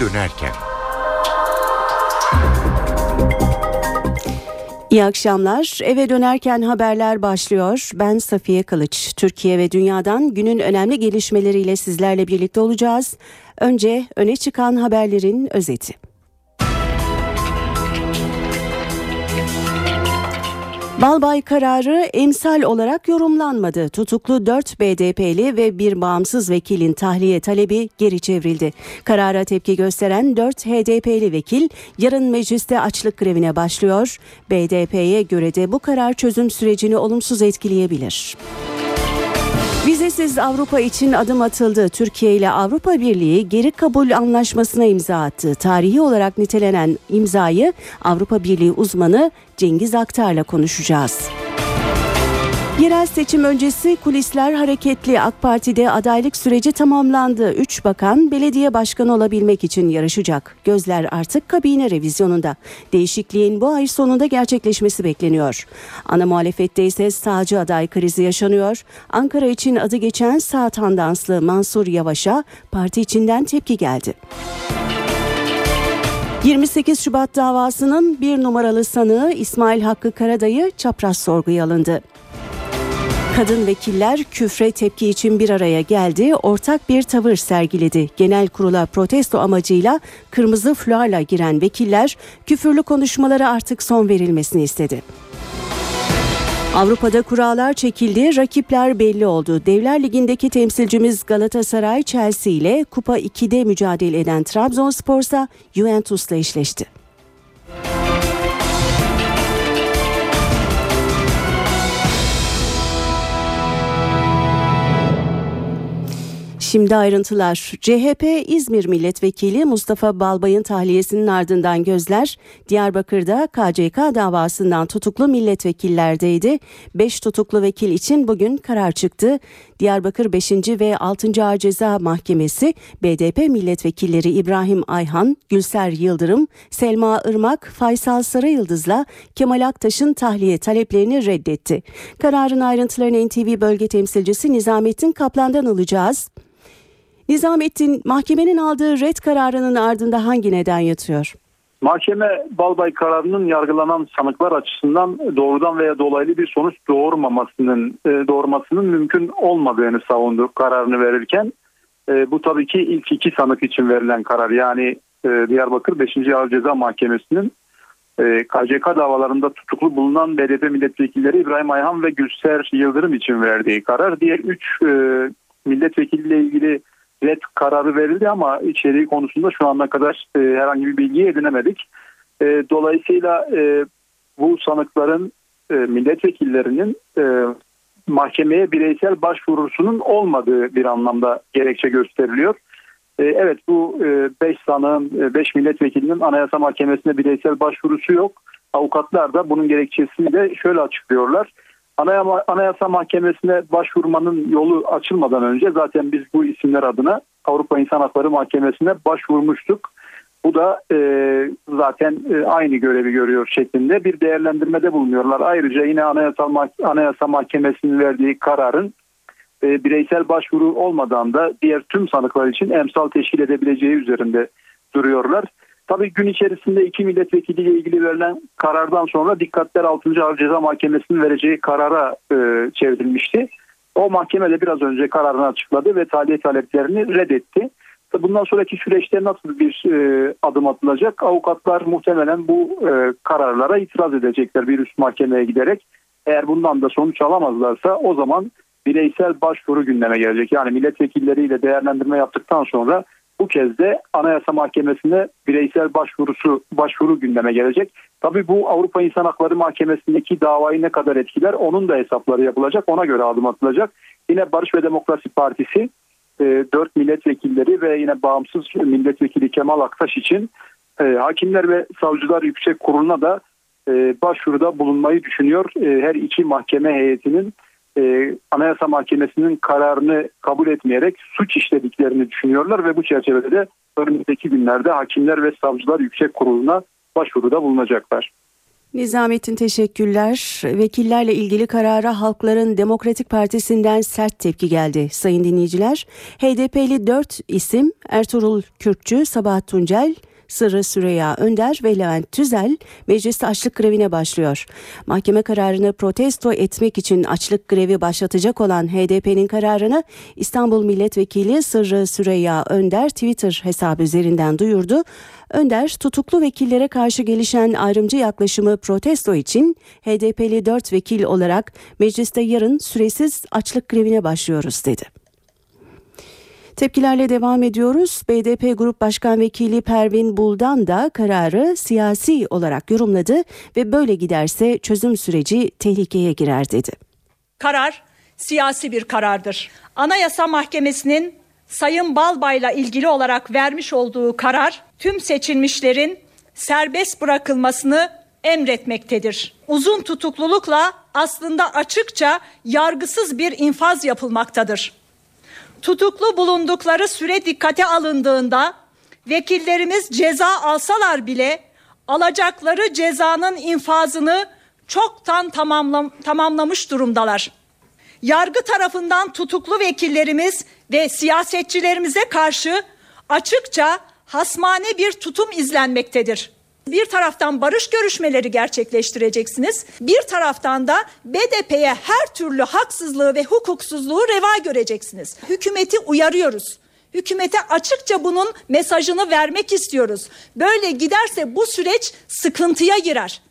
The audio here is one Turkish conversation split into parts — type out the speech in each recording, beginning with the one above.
dönerken. İyi akşamlar. Eve dönerken haberler başlıyor. Ben Safiye Kılıç. Türkiye ve dünyadan günün önemli gelişmeleriyle sizlerle birlikte olacağız. Önce öne çıkan haberlerin özeti. Balbay kararı emsal olarak yorumlanmadı. Tutuklu 4 BDP'li ve bir bağımsız vekilin tahliye talebi geri çevrildi. Karara tepki gösteren 4 HDP'li vekil yarın mecliste açlık grevine başlıyor. BDP'ye göre de bu karar çözüm sürecini olumsuz etkileyebilir. Vizesiz Avrupa için adım atıldı. Türkiye ile Avrupa Birliği geri kabul anlaşmasına imza attı. Tarihi olarak nitelenen imzayı Avrupa Birliği uzmanı Cengiz Aktar'la konuşacağız. Yerel seçim öncesi kulisler hareketli. AK Parti'de adaylık süreci tamamlandı. Üç bakan belediye başkanı olabilmek için yarışacak. Gözler artık kabine revizyonunda. Değişikliğin bu ay sonunda gerçekleşmesi bekleniyor. Ana muhalefette ise sağcı aday krizi yaşanıyor. Ankara için adı geçen sağ tandanslı Mansur Yavaş'a parti içinden tepki geldi. 28 Şubat davasının bir numaralı sanığı İsmail Hakkı Karadayı çapraz sorguya alındı. Kadın vekiller küfre tepki için bir araya geldi, ortak bir tavır sergiledi. Genel kurula protesto amacıyla kırmızı fularla giren vekiller küfürlü konuşmalara artık son verilmesini istedi. Avrupa'da kurallar çekildi, rakipler belli oldu. Devler Ligi'ndeki temsilcimiz Galatasaray Chelsea ile Kupa 2'de mücadele eden Trabzonspor ise Juventus'la eşleşti. Şimdi ayrıntılar. CHP İzmir Milletvekili Mustafa Balbay'ın tahliyesinin ardından gözler Diyarbakır'da KCK davasından tutuklu milletvekillerdeydi. 5 tutuklu vekil için bugün karar çıktı. Diyarbakır 5. ve 6. Ağır Ceza Mahkemesi BDP milletvekilleri İbrahim Ayhan, Gülser Yıldırım, Selma Irmak, Faysal Sarıyıldız'la Kemal Aktaş'ın tahliye taleplerini reddetti. Kararın ayrıntılarını NTV bölge temsilcisi Nizamettin Kaplan'dan alacağız. Nizamettin mahkemenin aldığı red kararının ardında hangi neden yatıyor? Mahkeme Balbay kararının yargılanan sanıklar açısından doğrudan veya dolaylı bir sonuç doğurmamasının e, doğurmasının mümkün olmadığını savundu kararını verirken. E, bu tabii ki ilk iki sanık için verilen karar yani e, Diyarbakır 5. Ağır Ceza Mahkemesi'nin KCK davalarında tutuklu bulunan BDP milletvekilleri İbrahim Ayhan ve Gülser Yıldırım için verdiği karar. Diğer üç milletvekiliyle ilgili red kararı verildi ama içeriği konusunda şu ana kadar e, herhangi bir bilgi edinemedik. E, dolayısıyla e, bu sanıkların e, milletvekillerinin e, mahkemeye bireysel başvurusunun olmadığı bir anlamda gerekçe gösteriliyor. E, evet bu 5 e, sanığın 5 e, milletvekilinin anayasa mahkemesine bireysel başvurusu yok. Avukatlar da bunun gerekçesini de şöyle açıklıyorlar. Anayasa Mahkemesi'ne başvurmanın yolu açılmadan önce zaten biz bu isimler adına Avrupa İnsan Hakları Mahkemesi'ne başvurmuştuk. Bu da e, zaten e, aynı görevi görüyor şeklinde bir değerlendirmede bulunuyorlar. Ayrıca yine Anayasa, Anayasa Mahkemesi'nin verdiği kararın e, bireysel başvuru olmadan da diğer tüm sanıklar için emsal teşkil edebileceği üzerinde duruyorlar. Tabii gün içerisinde iki milletvekiliyle ilgili verilen karardan sonra dikkatler 6. Ağır Ceza Mahkemesi'nin vereceği karara e, çevrilmişti. O mahkeme de biraz önce kararını açıkladı ve tahliye taleplerini reddetti. Bundan sonraki süreçte nasıl bir e, adım atılacak? Avukatlar muhtemelen bu e, kararlara itiraz edecekler bir üst mahkemeye giderek. Eğer bundan da sonuç alamazlarsa o zaman bireysel başvuru gündeme gelecek. Yani milletvekilleriyle değerlendirme yaptıktan sonra bu kez de Anayasa Mahkemesi'ne bireysel başvurusu başvuru gündeme gelecek. Tabii bu Avrupa İnsan Hakları Mahkemesi'ndeki davayı ne kadar etkiler onun da hesapları yapılacak. Ona göre adım atılacak. Yine Barış ve Demokrasi Partisi e, 4 milletvekilleri ve yine bağımsız milletvekili Kemal Aktaş için e, Hakimler ve Savcılar Yüksek Kurulu'na da e, başvuruda bulunmayı düşünüyor. E, her iki mahkeme heyetinin e, Anayasa Mahkemesi'nin kararını kabul etmeyerek suç işlediklerini düşünüyorlar ve bu çerçevede de önümüzdeki günlerde Hakimler ve Savcılar Yüksek Kurulu'na başvuruda bulunacaklar. Nizamettin teşekkürler. Vekillerle ilgili karara Halkların Demokratik Partisi'nden sert tepki geldi. Sayın dinleyiciler, HDP'li 4 isim Ertuğrul Kürkçü, Sabahat Tuncel, Sırrı Süreyya Önder ve Levent Tüzel mecliste açlık grevine başlıyor. Mahkeme kararını protesto etmek için açlık grevi başlatacak olan HDP'nin kararını İstanbul Milletvekili Sırrı Süreyya Önder Twitter hesabı üzerinden duyurdu. Önder tutuklu vekillere karşı gelişen ayrımcı yaklaşımı protesto için HDP'li 4 vekil olarak mecliste yarın süresiz açlık grevine başlıyoruz dedi. Tepkilerle devam ediyoruz. BDP Grup Başkan Vekili Pervin Buldan da kararı siyasi olarak yorumladı ve böyle giderse çözüm süreci tehlikeye girer dedi. Karar siyasi bir karardır. Anayasa Mahkemesi'nin Sayın Balbay'la ilgili olarak vermiş olduğu karar tüm seçilmişlerin serbest bırakılmasını emretmektedir. Uzun tutuklulukla aslında açıkça yargısız bir infaz yapılmaktadır tutuklu bulundukları süre dikkate alındığında vekillerimiz ceza alsalar bile alacakları cezanın infazını çoktan tamamlam tamamlamış durumdalar. Yargı tarafından tutuklu vekillerimiz ve siyasetçilerimize karşı açıkça hasmane bir tutum izlenmektedir. Bir taraftan barış görüşmeleri gerçekleştireceksiniz. Bir taraftan da BDP'ye her türlü haksızlığı ve hukuksuzluğu reva göreceksiniz. Hükümeti uyarıyoruz. Hükümete açıkça bunun mesajını vermek istiyoruz. Böyle giderse bu süreç sıkıntıya girer.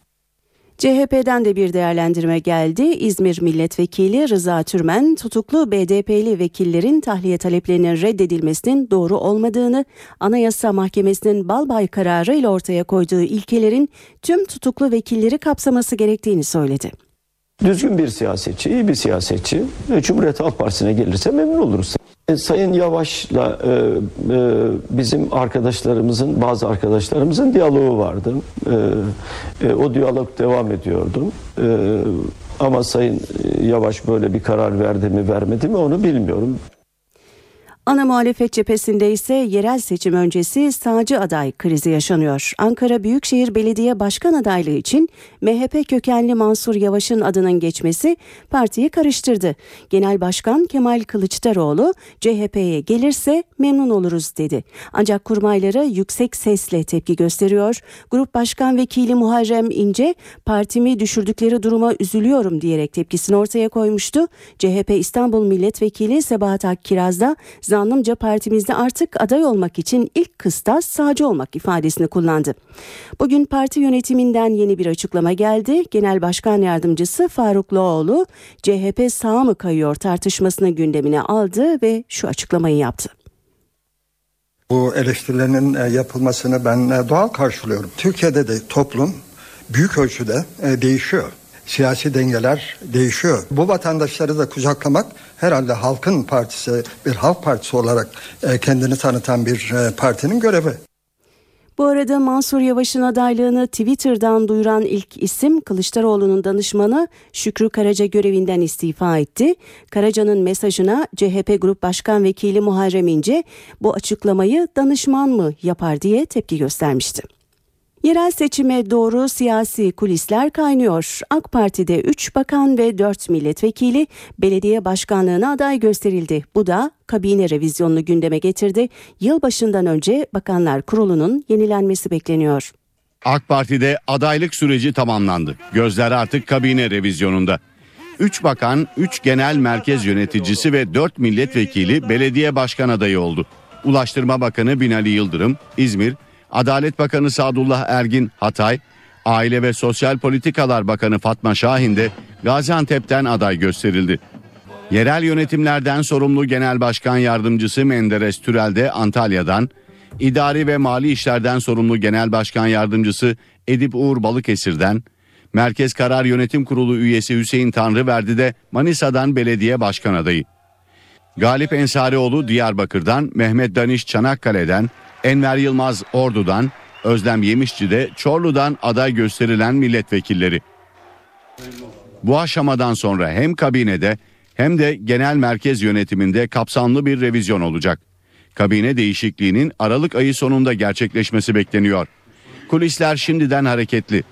CHP'den de bir değerlendirme geldi. İzmir Milletvekili Rıza Türmen tutuklu BDP'li vekillerin tahliye taleplerinin reddedilmesinin doğru olmadığını, Anayasa Mahkemesi'nin Balbay kararı ile ortaya koyduğu ilkelerin tüm tutuklu vekilleri kapsaması gerektiğini söyledi. Düzgün bir siyasetçi, iyi bir siyasetçi Cumhuriyet Halk Partisi'ne gelirse memnun oluruz. E, Sayın Yavaş'la e, e, bizim arkadaşlarımızın, bazı arkadaşlarımızın diyaloğu vardı. E, e, o diyalog devam ediyordu. E, ama Sayın Yavaş böyle bir karar verdi mi vermedi mi onu bilmiyorum. Ana muhalefet cephesinde ise yerel seçim öncesi sağcı aday krizi yaşanıyor. Ankara Büyükşehir Belediye Başkan adaylığı için MHP kökenli Mansur Yavaş'ın adının geçmesi partiyi karıştırdı. Genel Başkan Kemal Kılıçdaroğlu CHP'ye gelirse memnun oluruz dedi. Ancak kurmayları yüksek sesle tepki gösteriyor. Grup Başkan Vekili Muharrem İnce partimi düşürdükleri duruma üzülüyorum diyerek tepkisini ortaya koymuştu. CHP İstanbul Milletvekili Sebahat Akkiraz da zannımca partimizde artık aday olmak için ilk kıstas sağcı olmak ifadesini kullandı. Bugün parti yönetiminden yeni bir açıklama geldi. Genel Başkan Yardımcısı Faruk Loğlu CHP sağ mı kayıyor tartışmasını gündemine aldı ve şu açıklamayı yaptı. Bu eleştirilerin e, yapılmasını ben e, doğal karşılıyorum. Türkiye'de de toplum büyük ölçüde e, değişiyor siyasi dengeler değişiyor. Bu vatandaşları da kucaklamak herhalde halkın partisi, bir halk partisi olarak e, kendini tanıtan bir e, partinin görevi. Bu arada Mansur Yavaş'ın adaylığını Twitter'dan duyuran ilk isim Kılıçdaroğlu'nun danışmanı Şükrü Karaca görevinden istifa etti. Karaca'nın mesajına CHP Grup Başkan Vekili Muharrem İnce bu açıklamayı danışman mı yapar diye tepki göstermişti. Yerel seçime doğru siyasi kulisler kaynıyor. AK Parti'de 3 bakan ve 4 milletvekili belediye başkanlığına aday gösterildi. Bu da kabine revizyonunu gündeme getirdi. Yılbaşından önce Bakanlar Kurulu'nun yenilenmesi bekleniyor. AK Parti'de adaylık süreci tamamlandı. Gözler artık kabine revizyonunda. 3 bakan, 3 genel merkez yöneticisi ve 4 milletvekili belediye başkan adayı oldu. Ulaştırma Bakanı Binali Yıldırım, İzmir, Adalet Bakanı Sadullah Ergin Hatay, Aile ve Sosyal Politikalar Bakanı Fatma Şahin de Gaziantep'ten aday gösterildi. Yerel yönetimlerden sorumlu Genel Başkan Yardımcısı Menderes Türel de Antalya'dan, İdari ve Mali İşlerden sorumlu Genel Başkan Yardımcısı Edip Uğur Balıkesir'den, Merkez Karar Yönetim Kurulu üyesi Hüseyin Tanrıverdi de Manisa'dan belediye başkan adayı. Galip Ensarioğlu Diyarbakır'dan, Mehmet Daniş Çanakkale'den, Enver Yılmaz Ordu'dan, Özlem Yemişçi de Çorlu'dan aday gösterilen milletvekilleri. Bu aşamadan sonra hem kabinede hem de genel merkez yönetiminde kapsamlı bir revizyon olacak. Kabine değişikliğinin Aralık ayı sonunda gerçekleşmesi bekleniyor. Kulisler şimdiden hareketli.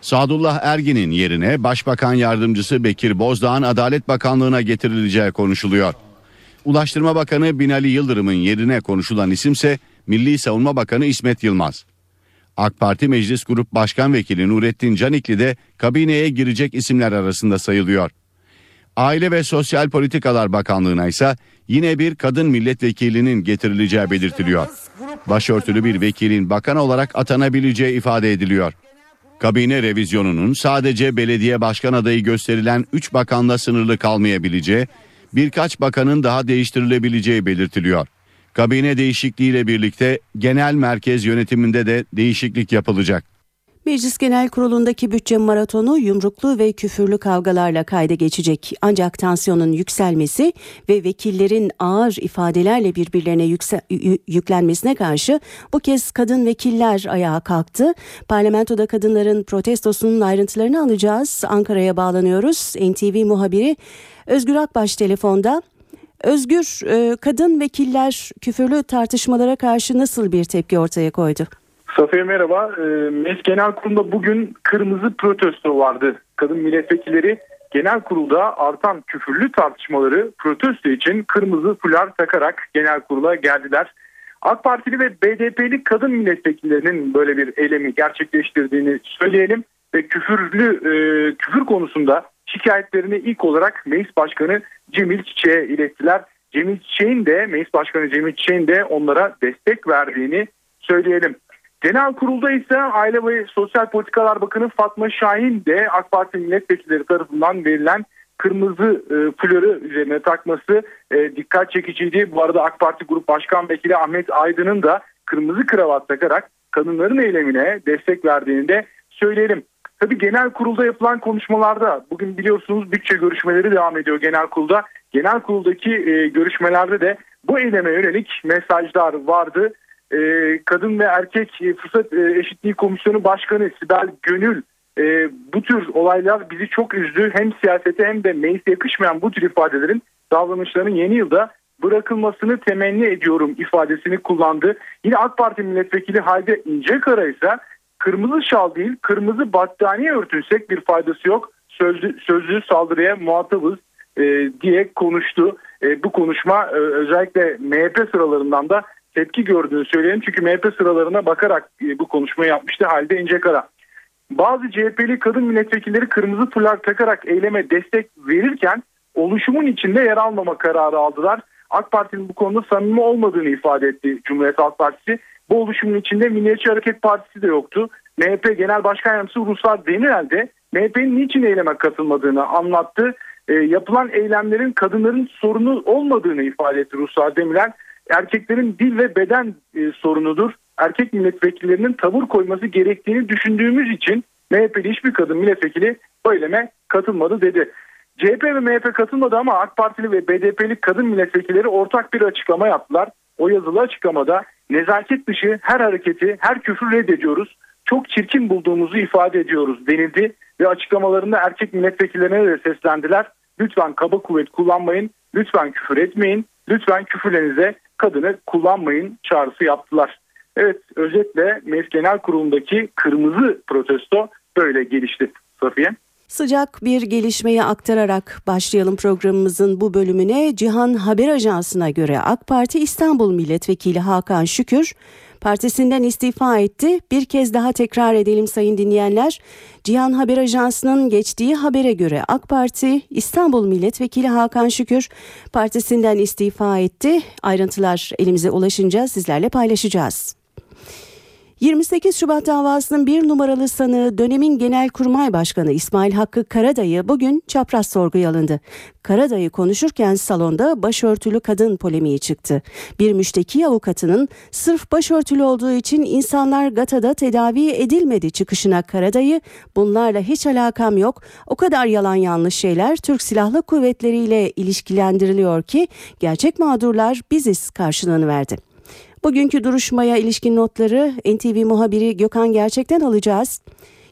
Sadullah Ergin'in yerine Başbakan Yardımcısı Bekir Bozdağ'ın Adalet Bakanlığı'na getirileceği konuşuluyor. Ulaştırma Bakanı Binali Yıldırım'ın yerine konuşulan isimse Milli Savunma Bakanı İsmet Yılmaz. AK Parti Meclis Grup Başkan Vekili Nurettin Canikli de kabineye girecek isimler arasında sayılıyor. Aile ve Sosyal Politikalar Bakanlığı'na ise yine bir kadın milletvekilinin getirileceği belirtiliyor. Başörtülü bir vekilin bakan olarak atanabileceği ifade ediliyor. Kabine revizyonunun sadece belediye başkan adayı gösterilen 3 bakanla sınırlı kalmayabileceği, birkaç bakanın daha değiştirilebileceği belirtiliyor. Kabine değişikliğiyle birlikte genel merkez yönetiminde de değişiklik yapılacak. Meclis Genel Kurulu'ndaki bütçe maratonu yumruklu ve küfürlü kavgalarla kayda geçecek. Ancak tansiyonun yükselmesi ve vekillerin ağır ifadelerle birbirlerine yükse, yüklenmesine karşı bu kez kadın vekiller ayağa kalktı. Parlamentoda kadınların protestosunun ayrıntılarını alacağız. Ankara'ya bağlanıyoruz. NTV muhabiri Özgür Akbaş telefonda. Özgür, e, kadın vekiller küfürlü tartışmalara karşı nasıl bir tepki ortaya koydu? Safiye merhaba. E, MES Genel Kurulu'nda bugün kırmızı protesto vardı. Kadın milletvekilleri genel kurulda artan küfürlü tartışmaları protesto için kırmızı fular takarak genel kurula geldiler. AK Partili ve BDP'li kadın milletvekillerinin böyle bir eylemi gerçekleştirdiğini söyleyelim ve küfürlü e, küfür konusunda şikayetlerini ilk olarak Meclis Başkanı Cemil Çiçek'e ilettiler. Cemil Çiçek'in de Meclis Başkanı Cemil Çiçek'in de onlara destek verdiğini söyleyelim. Genel kurulda ise Aile ve Sosyal Politikalar Bakanı Fatma Şahin de AK Parti milletvekilleri tarafından verilen kırmızı e, flörü üzerine takması e, dikkat çekiciydi. Bu arada AK Parti Grup Başkan Vekili Ahmet Aydın'ın da kırmızı kravat takarak kadınların eylemine destek verdiğini de söyleyelim. Tabii genel kurulda yapılan konuşmalarda bugün biliyorsunuz bütçe görüşmeleri devam ediyor genel kurulda. Genel kuruldaki e, görüşmelerde de bu eyleme yönelik mesajlar vardı. E, Kadın ve Erkek Fırsat e, Eşitliği Komisyonu Başkanı Sibel Gönül e, bu tür olaylar bizi çok üzdü. Hem siyasete hem de meclise yakışmayan bu tür ifadelerin davranışların yeni yılda bırakılmasını temenni ediyorum ifadesini kullandı. Yine AK Parti milletvekili Halide İncekara ise kırmızı şal değil kırmızı battaniye örtünsek bir faydası yok. Sözlü, sözlü saldırıya muhatabız e, diye konuştu. E, bu konuşma e, özellikle MHP sıralarından da tepki gördüğünü söyleyelim. Çünkü MHP sıralarına bakarak e, bu konuşmayı yapmıştı Halide İncekara. Bazı CHP'li kadın milletvekilleri kırmızı fular takarak eyleme destek verirken oluşumun içinde yer almama kararı aldılar. AK Parti'nin bu konuda samimi olmadığını ifade etti Cumhuriyet Halk Partisi. Bu oluşumun içinde Milliyetçi Hareket Partisi de yoktu. MHP Genel Başkan Yardımcısı Ruslar Demirel de MHP'nin niçin eyleme katılmadığını anlattı. E, yapılan eylemlerin kadınların sorunu olmadığını ifade etti Ruslar Demirel. Erkeklerin dil ve beden e, sorunudur. Erkek milletvekillerinin tavır koyması gerektiğini düşündüğümüz için MHP'li hiçbir kadın milletvekili bu eyleme katılmadı dedi. CHP ve MHP katılmadı ama AK Partili ve BDP'li kadın milletvekilleri ortak bir açıklama yaptılar. O yazılı açıklamada nezaket dışı her hareketi, her küfür reddediyoruz. Çok çirkin bulduğumuzu ifade ediyoruz denildi ve açıklamalarında erkek milletvekillerine de seslendiler. Lütfen kaba kuvvet kullanmayın, lütfen küfür etmeyin, lütfen küfürlerinize kadını kullanmayın çağrısı yaptılar. Evet özetle Meclis Genel Kurulu'ndaki kırmızı protesto böyle gelişti Safiye. Sıcak bir gelişmeyi aktararak başlayalım programımızın bu bölümüne. Cihan Haber Ajansı'na göre AK Parti İstanbul Milletvekili Hakan Şükür partisinden istifa etti. Bir kez daha tekrar edelim sayın dinleyenler. Cihan Haber Ajansı'nın geçtiği habere göre AK Parti İstanbul Milletvekili Hakan Şükür partisinden istifa etti. Ayrıntılar elimize ulaşınca sizlerle paylaşacağız. 28 Şubat davasının bir numaralı sanığı dönemin Genelkurmay Başkanı İsmail Hakkı Karadayı bugün çapraz sorguya alındı. Karadayı konuşurken salonda başörtülü kadın polemiği çıktı. Bir müşteki avukatının sırf başörtülü olduğu için insanlar Gata'da tedavi edilmedi çıkışına Karadayı bunlarla hiç alakam yok o kadar yalan yanlış şeyler Türk Silahlı Kuvvetleri ile ilişkilendiriliyor ki gerçek mağdurlar biziz karşılığını verdi. Bugünkü duruşmaya ilişkin notları NTV muhabiri Gökhan Gerçek'ten alacağız.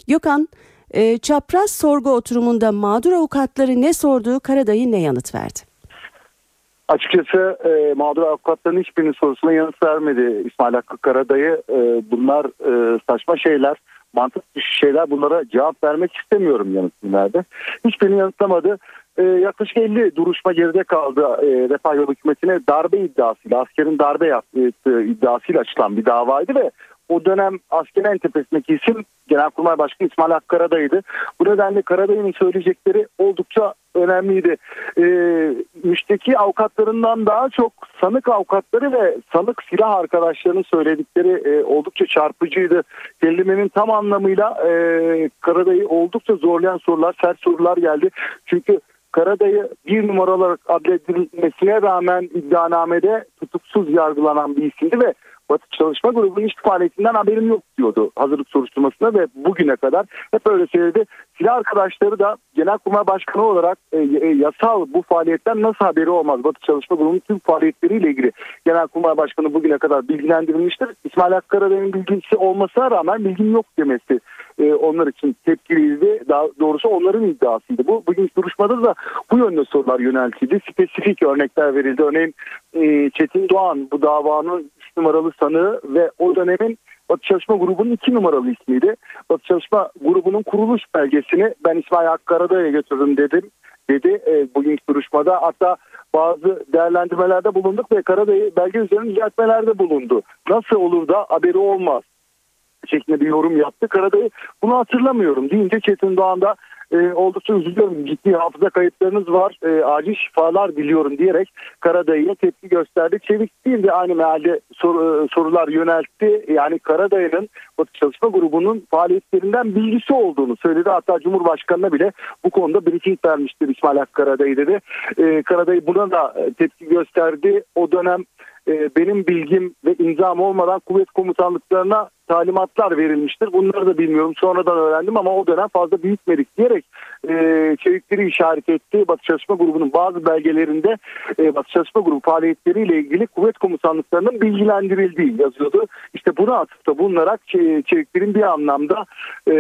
Gökhan, e, çapraz sorgu oturumunda mağdur avukatları ne sorduğu Karadayı ne yanıt verdi? Açıkçası e, mağdur avukatların hiçbirinin sorusuna yanıt vermedi İsmail Hakkı Karadayı. E, bunlar e, saçma şeyler. mantık dışı şeyler bunlara cevap vermek istemiyorum yanıtlarda. Hiçbirini yanıtlamadı. Ee, yaklaşık 50 duruşma geride kaldı e, Refah Yolu hükümetine darbe iddiasıyla, askerin darbe yaptığı iddiasıyla açılan bir davaydı ve o dönem askerin en tepesindeki isim Genelkurmay Başkanı İsmail Hakkı Karadayı'ydı. Bu nedenle Karadayı'nın söyleyecekleri oldukça önemliydi. Ee, müşteki avukatlarından daha çok sanık avukatları ve sanık silah arkadaşlarının söyledikleri e, oldukça çarpıcıydı. Kelimenin tam anlamıyla e, Karadayı oldukça zorlayan sorular, sert sorular geldi. Çünkü Karadayı bir numaralı olarak adledilmesine rağmen iddianamede tutuksuz yargılanan bir isimdi ve Batı Çalışma Grubu'nun iş faaliyetinden haberim yok diyordu hazırlık soruşturmasında ve bugüne kadar hep öyle söyledi. Silah arkadaşları da Genelkurmay Başkanı olarak e, e, yasal bu faaliyetten nasıl haberi olmaz? Batı Çalışma Grubu'nun tüm faaliyetleriyle ilgili Genelkurmay Başkanı bugüne kadar bilgilendirilmiştir. İsmail Hakkı bilgisi olmasına rağmen bilgim yok demesi e, onlar için tepkiliydi. Daha doğrusu onların iddiasıydı. Bu bugün duruşmada da bu yönde sorular yöneltildi. Spesifik örnekler verildi. Örneğin e, Çetin Doğan bu davanın 3 numaralı sanığı ve o dönemin Batı Çalışma Grubu'nun 2 numaralı ismiydi. Batı Çalışma Grubu'nun kuruluş belgesini ben İsmail Hakkı Karadayı'ya götürdüm dedim dedi e, bugünkü duruşmada. Hatta bazı değerlendirmelerde bulunduk ve Karadayı belge üzerine düzeltmelerde bulundu. Nasıl olur da haberi olmaz şeklinde bir yorum yaptı. Karadayı bunu hatırlamıyorum deyince Çetin Doğan'da e, oldukça üzülüyorum. Ciddi hafıza kayıplarınız var. E, acil şifalar diliyorum diyerek Karadayı'ya tepki gösterdi. Çevik değil de aynı mealde sor, e, sorular yöneltti. Yani Karadayı'nın Batı Çalışma Grubu'nun faaliyetlerinden bilgisi olduğunu söyledi. Hatta Cumhurbaşkanı'na bile bu konuda briefing vermiştir İsmail Hakkı Karadayı dedi. E, Karadayı buna da tepki gösterdi. O dönem e, benim bilgim ve imzam olmadan kuvvet komutanlıklarına talimatlar verilmiştir. Bunları da bilmiyorum. Sonradan öğrendim ama o dönem fazla büyütmedik diyerek e, çevikleri işaret etti. Batı Çalışma Grubu'nun bazı belgelerinde e, Batı Çalışma Grubu faaliyetleriyle ilgili kuvvet komutanlıklarının bilgilendirildiği yazıyordu. İşte buna atıfta bulunarak çeviklerin bir anlamda e,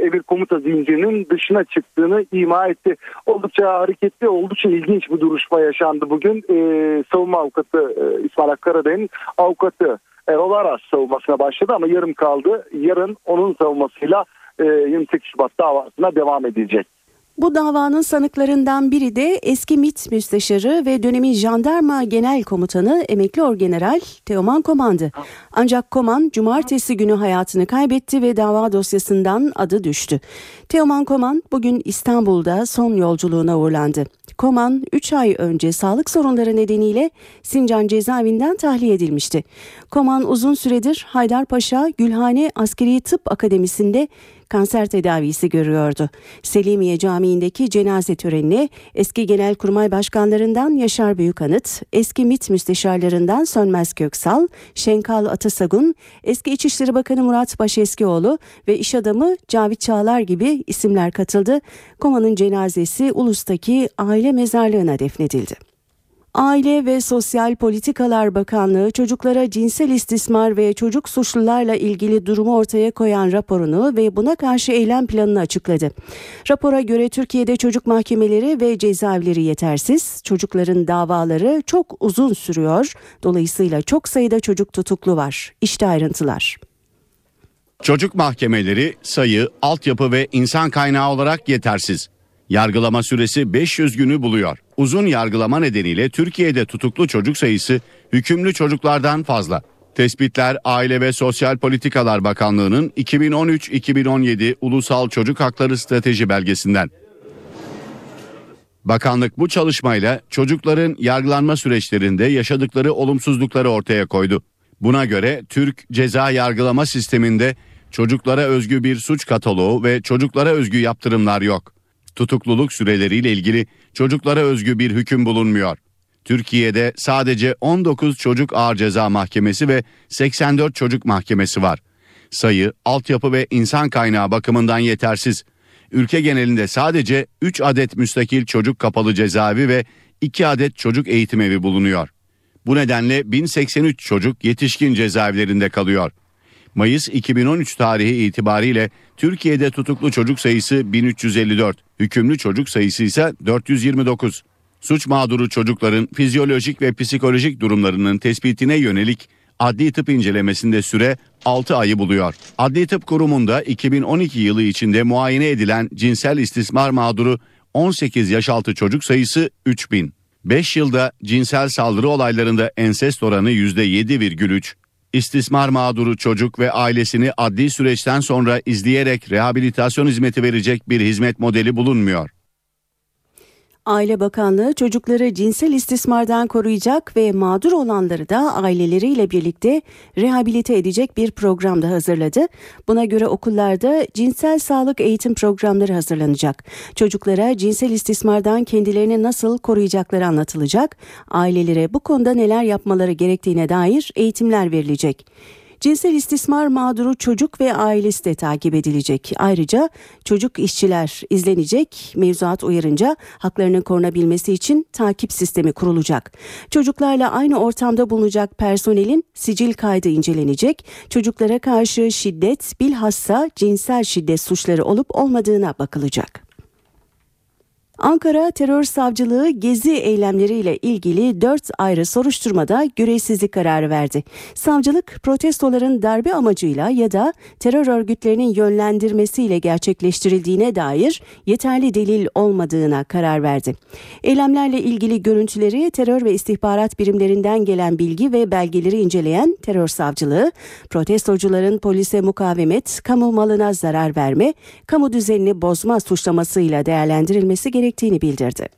emir komuta zincirinin dışına çıktığını ima etti. Oldukça hareketli, oldukça ilginç bir duruşma yaşandı bugün. E, savunma avukatı e, İsmail Akkaraday'ın avukatı Erol Aras savunmasına başladı ama yarım kaldı. Yarın onun savunmasıyla 28 e, Şubat davasına devam edecek. Bu davanın sanıklarından biri de eski MİT müsteşarı ve dönemin jandarma genel komutanı emekli orgeneral Teoman Koman'dı. Ancak Koman cumartesi günü hayatını kaybetti ve dava dosyasından adı düştü. Teoman Koman bugün İstanbul'da son yolculuğuna uğurlandı. Koman 3 ay önce sağlık sorunları nedeniyle Sincan cezaevinden tahliye edilmişti. Koman uzun süredir Haydarpaşa Gülhane Askeri Tıp Akademisi'nde kanser tedavisi görüyordu. Selimiye Camii'ndeki cenaze törenine eski genelkurmay başkanlarından Yaşar Büyükanıt, eski MİT müsteşarlarından Sönmez Köksal, Şenkal Atasagun, eski İçişleri Bakanı Murat Başeskioğlu ve iş adamı Cavit Çağlar gibi isimler katıldı. Koma'nın cenazesi Ulus'taki aile mezarlığına defnedildi. Aile ve Sosyal Politikalar Bakanlığı çocuklara cinsel istismar ve çocuk suçlularla ilgili durumu ortaya koyan raporunu ve buna karşı eylem planını açıkladı. Rapora göre Türkiye'de çocuk mahkemeleri ve cezaevleri yetersiz, çocukların davaları çok uzun sürüyor, dolayısıyla çok sayıda çocuk tutuklu var. İşte ayrıntılar. Çocuk mahkemeleri sayı, altyapı ve insan kaynağı olarak yetersiz. Yargılama süresi 500 günü buluyor. Uzun yargılama nedeniyle Türkiye'de tutuklu çocuk sayısı hükümlü çocuklardan fazla. Tespitler Aile ve Sosyal Politikalar Bakanlığı'nın 2013-2017 Ulusal Çocuk Hakları Strateji belgesinden. Bakanlık bu çalışmayla çocukların yargılanma süreçlerinde yaşadıkları olumsuzlukları ortaya koydu. Buna göre Türk ceza yargılama sisteminde çocuklara özgü bir suç kataloğu ve çocuklara özgü yaptırımlar yok tutukluluk süreleriyle ilgili çocuklara özgü bir hüküm bulunmuyor. Türkiye'de sadece 19 çocuk ağır ceza mahkemesi ve 84 çocuk mahkemesi var. Sayı, altyapı ve insan kaynağı bakımından yetersiz. Ülke genelinde sadece 3 adet müstakil çocuk kapalı cezaevi ve 2 adet çocuk eğitim evi bulunuyor. Bu nedenle 1083 çocuk yetişkin cezaevlerinde kalıyor. Mayıs 2013 tarihi itibariyle Türkiye'de tutuklu çocuk sayısı 1354, hükümlü çocuk sayısı ise 429. Suç mağduru çocukların fizyolojik ve psikolojik durumlarının tespitine yönelik Adli tıp incelemesinde süre 6 ayı buluyor. Adli tıp kurumunda 2012 yılı içinde muayene edilen cinsel istismar mağduru 18 yaş altı çocuk sayısı 3000. 5 yılda cinsel saldırı olaylarında ensest oranı %7,3. İstismar mağduru çocuk ve ailesini adli süreçten sonra izleyerek rehabilitasyon hizmeti verecek bir hizmet modeli bulunmuyor. Aile Bakanlığı çocukları cinsel istismardan koruyacak ve mağdur olanları da aileleriyle birlikte rehabilite edecek bir program da hazırladı. Buna göre okullarda cinsel sağlık eğitim programları hazırlanacak. Çocuklara cinsel istismardan kendilerini nasıl koruyacakları anlatılacak. Ailelere bu konuda neler yapmaları gerektiğine dair eğitimler verilecek. Cinsel istismar mağduru çocuk ve ailesi de takip edilecek. Ayrıca çocuk işçiler izlenecek. Mevzuat uyarınca haklarının korunabilmesi için takip sistemi kurulacak. Çocuklarla aynı ortamda bulunacak personelin sicil kaydı incelenecek. Çocuklara karşı şiddet bilhassa cinsel şiddet suçları olup olmadığına bakılacak. Ankara Terör Savcılığı gezi eylemleriyle ilgili 4 ayrı soruşturmada görevsizlik kararı verdi. Savcılık protestoların darbe amacıyla ya da terör örgütlerinin yönlendirmesiyle gerçekleştirildiğine dair yeterli delil olmadığına karar verdi. Eylemlerle ilgili görüntüleri terör ve istihbarat birimlerinden gelen bilgi ve belgeleri inceleyen terör savcılığı protestocuların polise mukavemet, kamu malına zarar verme, kamu düzenini bozma suçlamasıyla değerlendirilmesi gerekiyor gerektiğini bildirdi.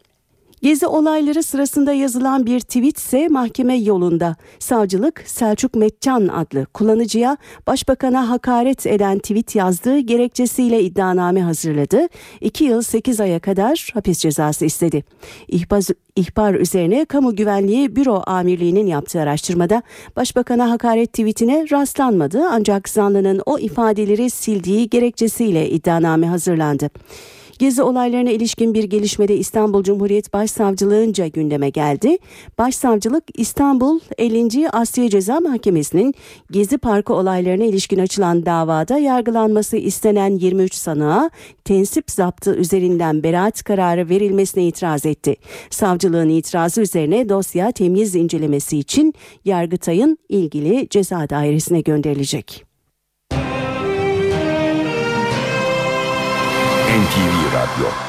Gezi olayları sırasında yazılan bir tweet ise mahkeme yolunda. Savcılık Selçuk Metcan adlı kullanıcıya başbakana hakaret eden tweet yazdığı gerekçesiyle iddianame hazırladı. 2 yıl 8 aya kadar hapis cezası istedi. İhbar, üzerine Kamu Güvenliği Büro Amirliği'nin yaptığı araştırmada başbakana hakaret tweetine rastlanmadı ancak zanlının o ifadeleri sildiği gerekçesiyle iddianame hazırlandı. Gezi olaylarına ilişkin bir gelişmede İstanbul Cumhuriyet Başsavcılığınca gündeme geldi. Başsavcılık İstanbul 50. Asya Ceza Mahkemesi'nin Gezi Parkı olaylarına ilişkin açılan davada yargılanması istenen 23 sanığa tensip zaptı üzerinden beraat kararı verilmesine itiraz etti. Savcılığın itirazı üzerine dosya temyiz incelemesi için Yargıtay'ın ilgili ceza dairesine gönderilecek. NTV Radyo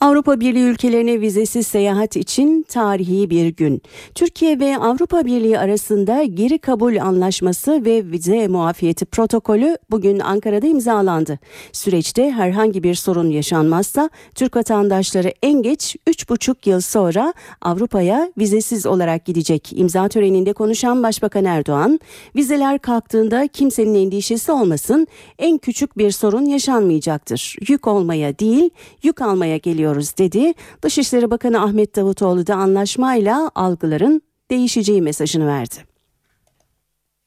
Avrupa Birliği ülkelerine vizesiz seyahat için tarihi bir gün. Türkiye ve Avrupa Birliği arasında geri kabul anlaşması ve vize muafiyeti protokolü bugün Ankara'da imzalandı. Süreçte herhangi bir sorun yaşanmazsa Türk vatandaşları en geç 3,5 yıl sonra Avrupa'ya vizesiz olarak gidecek. İmza töreninde konuşan Başbakan Erdoğan, vizeler kalktığında kimsenin endişesi olmasın, en küçük bir sorun yaşanmayacaktır. Yük olmaya değil, yük almaya geliyor bekliyoruz dedi. Dışişleri Bakanı Ahmet Davutoğlu da anlaşmayla algıların değişeceği mesajını verdi.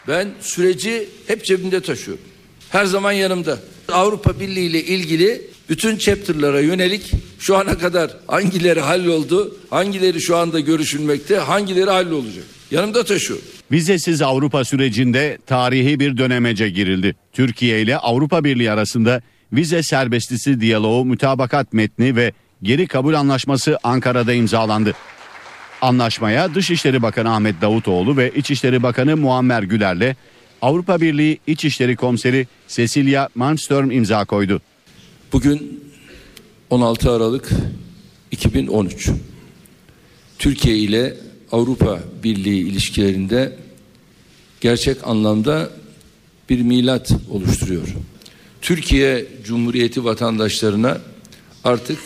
Ben süreci hep cebimde taşıyorum. Her zaman yanımda. Avrupa Birliği ile ilgili bütün chapter'lara yönelik şu ana kadar hangileri halloldu, hangileri şu anda görüşülmekte, hangileri hallolacak. Yanımda taşıyorum. Vizesiz Avrupa sürecinde tarihi bir dönemece girildi. Türkiye ile Avrupa Birliği arasında vize serbestisi diyaloğu mütabakat metni ve geri kabul anlaşması Ankara'da imzalandı. Anlaşmaya Dışişleri Bakanı Ahmet Davutoğlu ve İçişleri Bakanı Muammer Güler'le Avrupa Birliği İçişleri Komiseri Cecilia Malmström imza koydu. Bugün 16 Aralık 2013. Türkiye ile Avrupa Birliği ilişkilerinde gerçek anlamda bir milat oluşturuyor. Türkiye Cumhuriyeti vatandaşlarına artık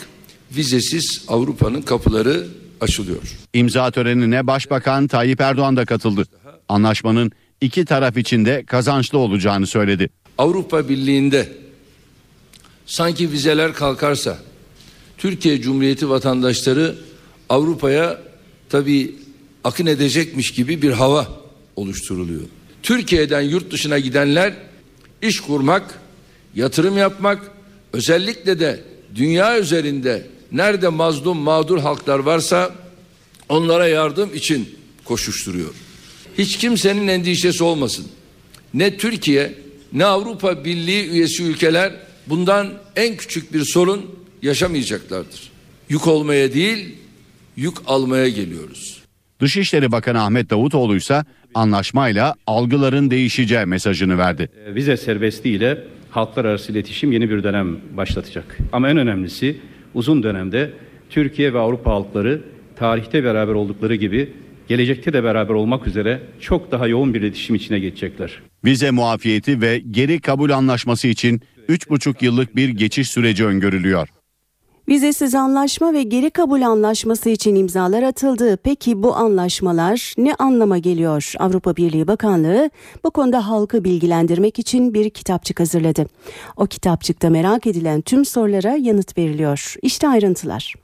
vizesiz Avrupa'nın kapıları açılıyor. İmza törenine Başbakan Tayyip Erdoğan da katıldı. Anlaşmanın iki taraf için de kazançlı olacağını söyledi. Avrupa Birliği'nde sanki vizeler kalkarsa Türkiye Cumhuriyeti vatandaşları Avrupa'ya tabi akın edecekmiş gibi bir hava oluşturuluyor. Türkiye'den yurt dışına gidenler iş kurmak, yatırım yapmak, özellikle de dünya üzerinde nerede mazlum mağdur halklar varsa onlara yardım için koşuşturuyor. Hiç kimsenin endişesi olmasın. Ne Türkiye ne Avrupa Birliği üyesi ülkeler bundan en küçük bir sorun yaşamayacaklardır. Yük olmaya değil, yük almaya geliyoruz. Dışişleri Bakanı Ahmet Davutoğlu ise anlaşmayla algıların değişeceği mesajını verdi. E, vize serbestliği ile halklar arası iletişim yeni bir dönem başlatacak. Ama en önemlisi uzun dönemde Türkiye ve Avrupa halkları tarihte beraber oldukları gibi gelecekte de beraber olmak üzere çok daha yoğun bir iletişim içine geçecekler. Vize muafiyeti ve geri kabul anlaşması için 3,5 yıllık bir geçiş süreci öngörülüyor. Vizesiz anlaşma ve geri kabul anlaşması için imzalar atıldı. Peki bu anlaşmalar ne anlama geliyor? Avrupa Birliği Bakanlığı bu konuda halkı bilgilendirmek için bir kitapçık hazırladı. O kitapçıkta merak edilen tüm sorulara yanıt veriliyor. İşte ayrıntılar.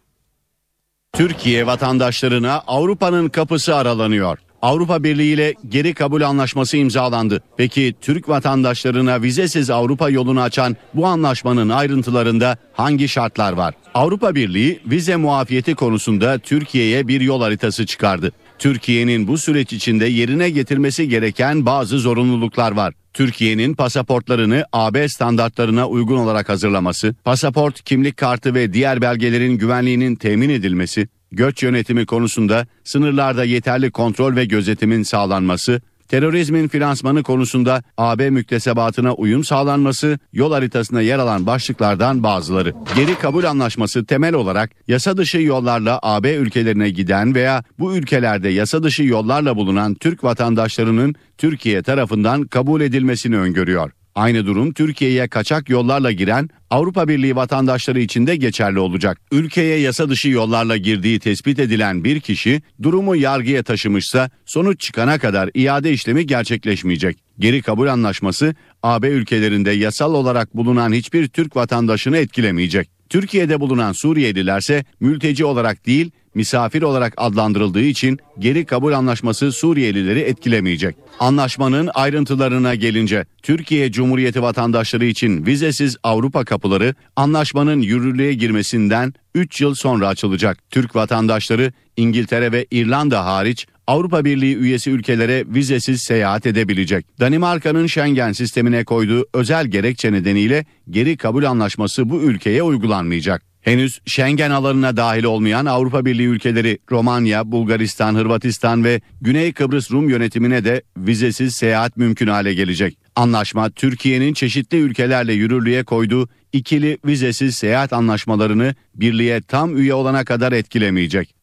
Türkiye vatandaşlarına Avrupa'nın kapısı aralanıyor. Avrupa Birliği ile geri kabul anlaşması imzalandı. Peki Türk vatandaşlarına vizesiz Avrupa yolunu açan bu anlaşmanın ayrıntılarında hangi şartlar var? Avrupa Birliği vize muafiyeti konusunda Türkiye'ye bir yol haritası çıkardı. Türkiye'nin bu süreç içinde yerine getirmesi gereken bazı zorunluluklar var. Türkiye'nin pasaportlarını AB standartlarına uygun olarak hazırlaması, pasaport, kimlik kartı ve diğer belgelerin güvenliğinin temin edilmesi, göç yönetimi konusunda sınırlarda yeterli kontrol ve gözetimin sağlanması, terörizmin finansmanı konusunda AB müktesebatına uyum sağlanması yol haritasına yer alan başlıklardan bazıları. Geri kabul anlaşması temel olarak yasa dışı yollarla AB ülkelerine giden veya bu ülkelerde yasa dışı yollarla bulunan Türk vatandaşlarının Türkiye tarafından kabul edilmesini öngörüyor. Aynı durum Türkiye'ye kaçak yollarla giren Avrupa Birliği vatandaşları için de geçerli olacak. Ülkeye yasa dışı yollarla girdiği tespit edilen bir kişi durumu yargıya taşımışsa sonuç çıkana kadar iade işlemi gerçekleşmeyecek. Geri kabul anlaşması AB ülkelerinde yasal olarak bulunan hiçbir Türk vatandaşını etkilemeyecek. Türkiye'de bulunan Suriyelilerse mülteci olarak değil misafir olarak adlandırıldığı için geri kabul anlaşması Suriyelileri etkilemeyecek. Anlaşmanın ayrıntılarına gelince Türkiye Cumhuriyeti vatandaşları için vizesiz Avrupa kapıları anlaşmanın yürürlüğe girmesinden 3 yıl sonra açılacak. Türk vatandaşları İngiltere ve İrlanda hariç Avrupa Birliği üyesi ülkelere vizesiz seyahat edebilecek. Danimarka'nın Schengen sistemine koyduğu özel gerekçe nedeniyle geri kabul anlaşması bu ülkeye uygulanmayacak. Henüz Schengen alanına dahil olmayan Avrupa Birliği ülkeleri Romanya, Bulgaristan, Hırvatistan ve Güney Kıbrıs Rum yönetimine de vizesiz seyahat mümkün hale gelecek. Anlaşma Türkiye'nin çeşitli ülkelerle yürürlüğe koyduğu ikili vizesiz seyahat anlaşmalarını birliğe tam üye olana kadar etkilemeyecek.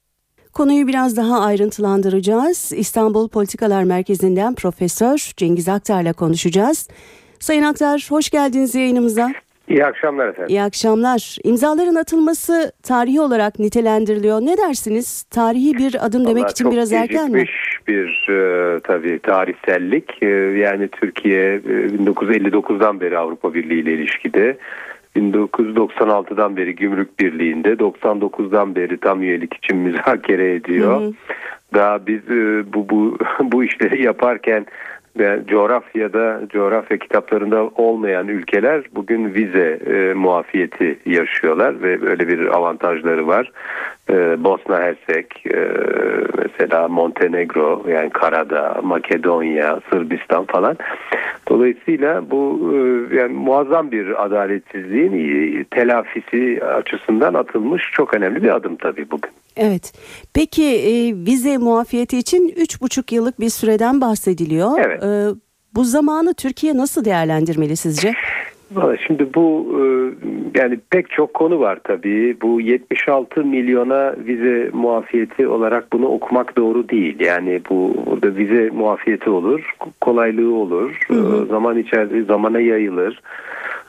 Konuyu biraz daha ayrıntılandıracağız. İstanbul Politikalar Merkezi'nden Profesör Cengiz Aktar'la konuşacağız. Sayın Aktar hoş geldiniz yayınımıza. İyi akşamlar efendim. İyi akşamlar. İmzaların atılması tarihi olarak nitelendiriliyor. Ne dersiniz? Tarihi bir adım demek Vallahi için çok biraz erken mi? bir e, tabii tarihsellik. E, yani Türkiye e, 1959'dan beri Avrupa Birliği ile ilişkide. 1996'dan beri Gümrük Birliği'nde, 99'dan beri tam üyelik için müzakere ediyor. Hı hı. Daha biz e, bu bu bu işleri yaparken ve coğrafyada, coğrafya kitaplarında olmayan ülkeler bugün vize e, muafiyeti yaşıyorlar ve böyle bir avantajları var. E, Bosna Hersek, e, mesela Montenegro, yani Karadağ, Makedonya, Sırbistan falan. Dolayısıyla bu e, yani muazzam bir adaletsizliğin telafisi açısından atılmış çok önemli bir adım tabii bugün. Evet. Peki e, vize muafiyeti için 3,5 yıllık bir süreden bahsediliyor. Evet. E, bu zamanı Türkiye nasıl değerlendirmeli sizce? Şimdi bu e, yani pek çok konu var tabii. Bu 76 milyona vize muafiyeti olarak bunu okumak doğru değil. Yani bu burada vize muafiyeti olur, kolaylığı olur, e, zaman içerisinde zamana yayılır.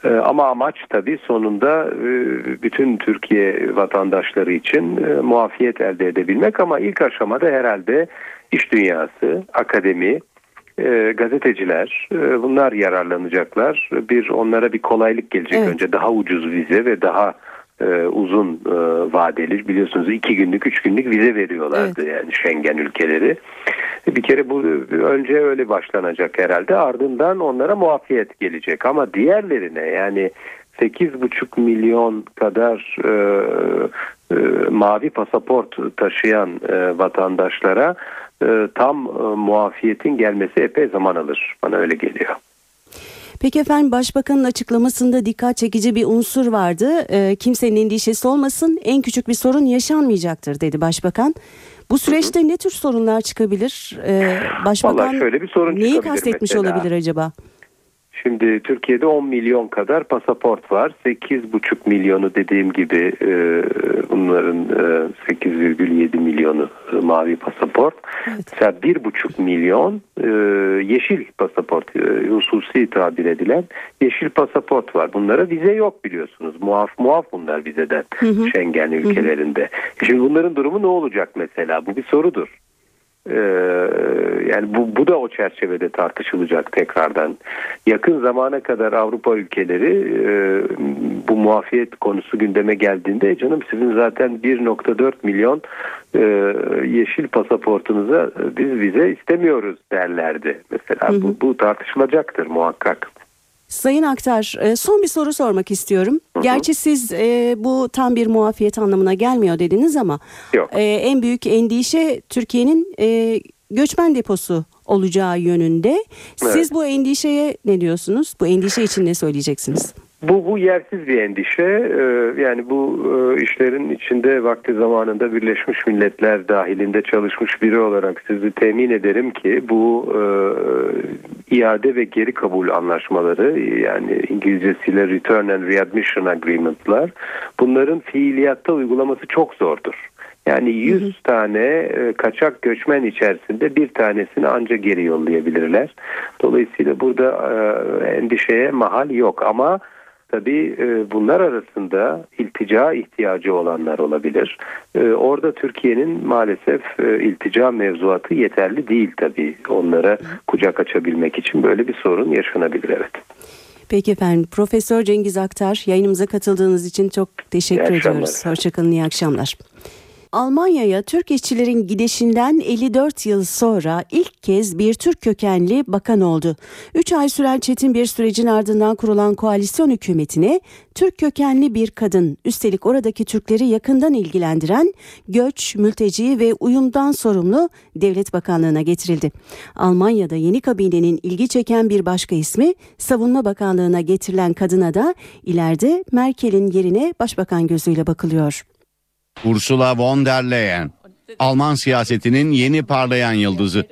E, Ama amaç tabii sonunda bütün Türkiye vatandaşları için muafiyet elde edebilmek ama ilk aşamada herhalde iş dünyası, akademi, e, gazeteciler e, bunlar yararlanacaklar. Bir onlara bir kolaylık gelecek Evet. önce daha ucuz vize ve daha e, uzun e, vadeli biliyorsunuz iki günlük üç günlük vize veriyorlardı yani Schengen ülkeleri. Bir kere bu önce öyle başlanacak herhalde ardından onlara muafiyet gelecek ama diğerlerine yani 8,5 milyon kadar e, e, mavi pasaport taşıyan e, vatandaşlara e, tam e, muafiyetin gelmesi epey zaman alır. Bana öyle geliyor. Peki efendim Başbakanın açıklamasında dikkat çekici bir unsur vardı. E, kimsenin endişesi olmasın en küçük bir sorun yaşanmayacaktır dedi Başbakan. Bu süreçte ne tür sorunlar çıkabilir? Ee, Başbakan Vallahi şöyle bir sorun neyi kastetmiş mesela. olabilir acaba? Şimdi Türkiye'de 10 milyon kadar pasaport var. 8,5 milyonu dediğim gibi e, bunların e, 8,7 milyonu e, mavi pasaport. Mesela 1,5 milyon e, yeşil pasaport, e, hususi tabir edilen yeşil pasaport var. Bunlara vize yok biliyorsunuz. Muaf muaf bunlar vizeden Schengen ülkelerinde. Şimdi bunların durumu ne olacak mesela? Bu bir sorudur. Ee, yani bu, bu da o çerçevede tartışılacak tekrardan. Yakın zamana kadar Avrupa ülkeleri e, bu muafiyet konusu gündeme geldiğinde "E canım sizin zaten 1.4 milyon e, yeşil pasaportunuza biz vize istemiyoruz derlerdi. Mesela bu, bu tartışılacaktır muhakkak. Sayın Aktar e, son bir soru sormak istiyorum. Gerçi siz e, bu tam bir muafiyet anlamına gelmiyor dediniz ama Yok. e, en büyük endişe Türkiye'nin e, göçmen deposu olacağı yönünde. Siz Evet. bu endişeye ne diyorsunuz? Bu endişe için ne söyleyeceksiniz? Bu, bu yersiz bir endişe. Ee, yani bu e, işlerin içinde vakti zamanında Birleşmiş Milletler dahilinde çalışmış biri olarak sizi temin ederim ki bu e, iade ve geri kabul anlaşmaları yani İngilizcesiyle Return and Readmission Agreement'lar bunların fiiliyatta uygulaması çok zordur. Yani 100 tane e, kaçak göçmen içerisinde bir tanesini anca geri yollayabilirler. Dolayısıyla burada endişeye mahal yok ama Tabii e, bunlar arasında iltica ihtiyacı olanlar olabilir. E, Orada Türkiye'nin maalesef e, iltica mevzuatı yeterli değil tabii. Onlara kucak açabilmek için böyle bir sorun yaşanabilir evet. Peki efendim. Profesör Cengiz Aktar yayınımıza katıldığınız için çok teşekkür ediyoruz. Hoşçakalın, iyi akşamlar. Almanya'ya Türk işçilerin gidişinden 54 yıl sonra ilk kez bir Türk kökenli bakan oldu. 3 ay süren çetin bir sürecin ardından kurulan koalisyon hükümetine Türk kökenli bir kadın, üstelik oradaki Türkleri yakından ilgilendiren göç, mülteci ve uyumdan sorumlu devlet bakanlığına getirildi. Almanya'da yeni kabinenin ilgi çeken bir başka ismi Savunma Bakanlığına getirilen kadına da ileride Merkel'in yerine başbakan gözüyle bakılıyor. Ursula von der Leyen. Alman siyasetinin yeni parlayan yıldızı.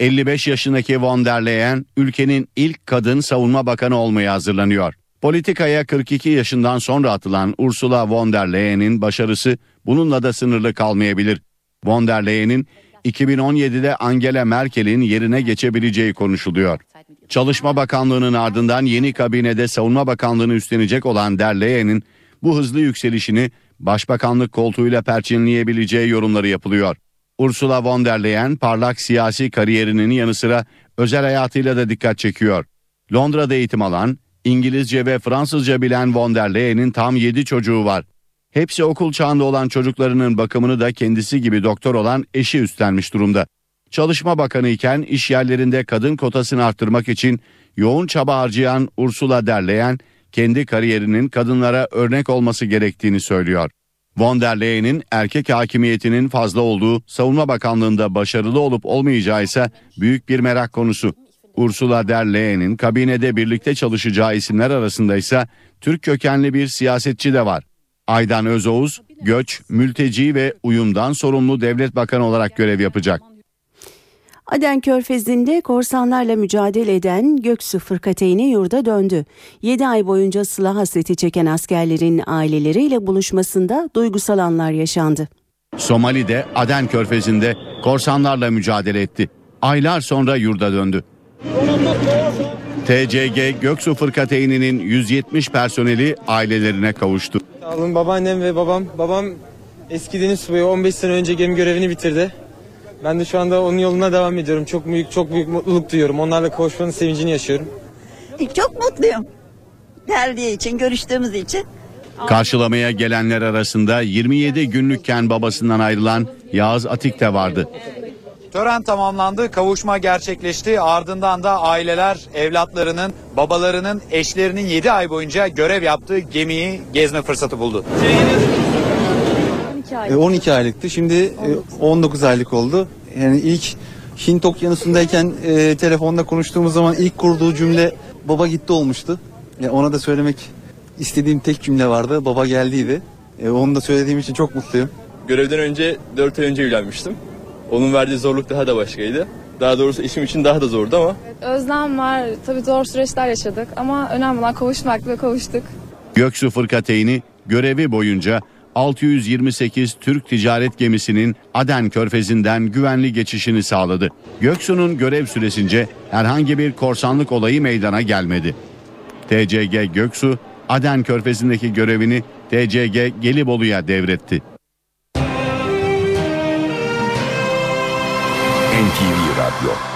55 yaşındaki von der Leyen ülkenin ilk kadın savunma bakanı olmaya hazırlanıyor. Politikaya 42 yaşından sonra atılan Ursula von der Leyen'in başarısı bununla da sınırlı kalmayabilir. Von der Leyen'in 2017'de Angela Merkel'in yerine geçebileceği konuşuluyor. Çalışma Bakanlığı'nın ardından yeni kabinede Savunma Bakanlığı'nı üstlenecek olan der Leyen'in bu hızlı yükselişini başbakanlık koltuğuyla perçinleyebileceği yorumları yapılıyor. Ursula von der Leyen parlak siyasi kariyerinin yanı sıra özel hayatıyla da dikkat çekiyor. Londra'da eğitim alan, İngilizce ve Fransızca bilen von der Leyen'in tam 7 çocuğu var. Hepsi okul çağında olan çocuklarının bakımını da kendisi gibi doktor olan eşi üstlenmiş durumda. Çalışma Bakanı iken iş yerlerinde kadın kotasını arttırmak için yoğun çaba harcayan Ursula der Leyen, kendi kariyerinin kadınlara örnek olması gerektiğini söylüyor. Von der Leyen'in erkek hakimiyetinin fazla olduğu Savunma Bakanlığı'nda başarılı olup olmayacağı ise büyük bir merak konusu. Ursula der Leyen'in kabinede birlikte çalışacağı isimler arasında ise Türk kökenli bir siyasetçi de var. Aydan Özoğuz, göç, mülteci ve uyumdan sorumlu devlet bakanı olarak görev yapacak. Aden Körfezi'nde korsanlarla mücadele eden Göksu Fırkateyni yurda döndü. 7 ay boyunca sıla hasreti çeken askerlerin aileleriyle buluşmasında duygusal anlar yaşandı. Somali'de Aden Körfezi'nde korsanlarla mücadele etti. Aylar sonra yurda döndü. TCG Göksu Fırkateyninin 170 personeli ailelerine kavuştu. Sağ olun babaannem ve babam. Babam eski deniz subayı 15 sene önce gemi görevini bitirdi. Ben de şu anda onun yoluna devam ediyorum. Çok büyük çok büyük mutluluk duyuyorum. Onlarla kavuşmanın sevincini yaşıyorum. Çok mutluyum. Geldiği için, görüştüğümüz için. Karşılamaya gelenler arasında 27 günlükken babasından ayrılan Yağız Atik de vardı. Tören tamamlandı, kavuşma gerçekleşti. Ardından da aileler evlatlarının, babalarının, eşlerinin 7 ay boyunca görev yaptığı gemiyi gezme fırsatı buldu. 12 aylıktı. Şimdi e, 19 aylık oldu. Yani ilk Hint okyanusundayken e, telefonda konuştuğumuz zaman ilk kurduğu cümle baba gitti olmuştu. Ya ona da söylemek istediğim tek cümle vardı. Baba geldiydi. E, onu da söylediğim için çok mutluyum. Görevden önce 4 ay önce evlenmiştim. Onun verdiği zorluk daha da başkaydı. Daha doğrusu işim için daha da zordu ama Özlem var. Tabii zor süreçler yaşadık ama önemli olan kavuşmak ve kavuştuk. Göksu Fırkateyni görevi boyunca 628 Türk ticaret gemisinin Aden Körfezi'nden güvenli geçişini sağladı. Göksu'nun görev süresince herhangi bir korsanlık olayı meydana gelmedi. TCG Göksu, Aden Körfezi'ndeki görevini TCG Gelibolu'ya devretti. NTV Radyo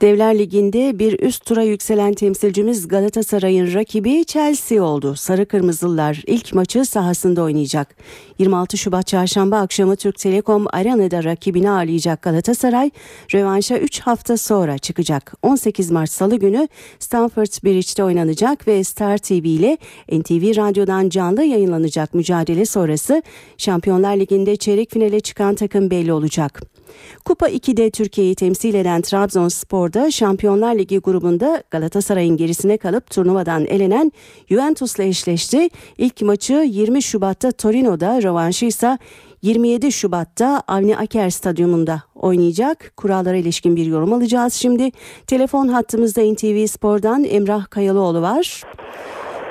Devler Ligi'nde bir üst tura yükselen temsilcimiz Galatasaray'ın rakibi Chelsea oldu. Sarı Kırmızılılar ilk maçı sahasında oynayacak. 26 Şubat çarşamba akşamı Türk Telekom Arena'da rakibini ağırlayacak Galatasaray, rövanşa 3 hafta sonra çıkacak. 18 Mart Salı günü Stamford Bridge'de oynanacak ve Star TV ile NTV Radyo'dan canlı yayınlanacak mücadele sonrası Şampiyonlar Ligi'nde çeyrek finale çıkan takım belli olacak. Kupa 2'de Türkiye'yi temsil eden Trabzonspor'da Şampiyonlar Ligi grubunda Galatasaray'ın gerisine kalıp turnuvadan elenen Juventus'la eşleşti. İlk maçı 20 Şubat'ta Torino'da, rövanşı ise 27 Şubat'ta Avni Aker Stadyumunda oynayacak. Kurallara ilişkin bir yorum alacağız şimdi. Telefon hattımızda NTV Spor'dan Emrah Kayalıoğlu var.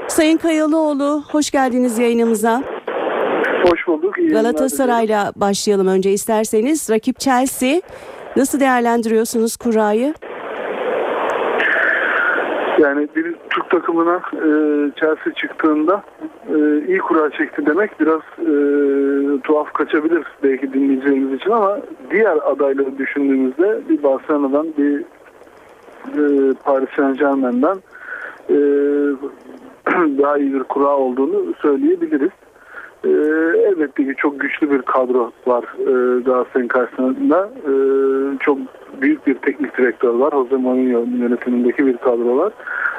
Sayın Kayalıoğlu hoş geldiniz yayınımıza. Hoş bulduk. iyi Galatasaray'la başlayalım önce isterseniz. Rakip Chelsea. Nasıl değerlendiriyorsunuz kurayı? Yani bir Türk takımına e, Chelsea çıktığında e, iyi kura çekti demek biraz e, tuhaf kaçabilir belki dinleyicilerimiz için ama diğer adayları düşündüğümüzde bir Barcelona'dan bir e, Paris Saint Germain'den e, daha iyi bir kura olduğunu söyleyebiliriz. E, elbette ki çok güçlü bir kadro var e, Galatasaray'ın karşısında. E, çok büyük bir teknik direktör var. Jose Mourinho yönetimindeki bir kadro var.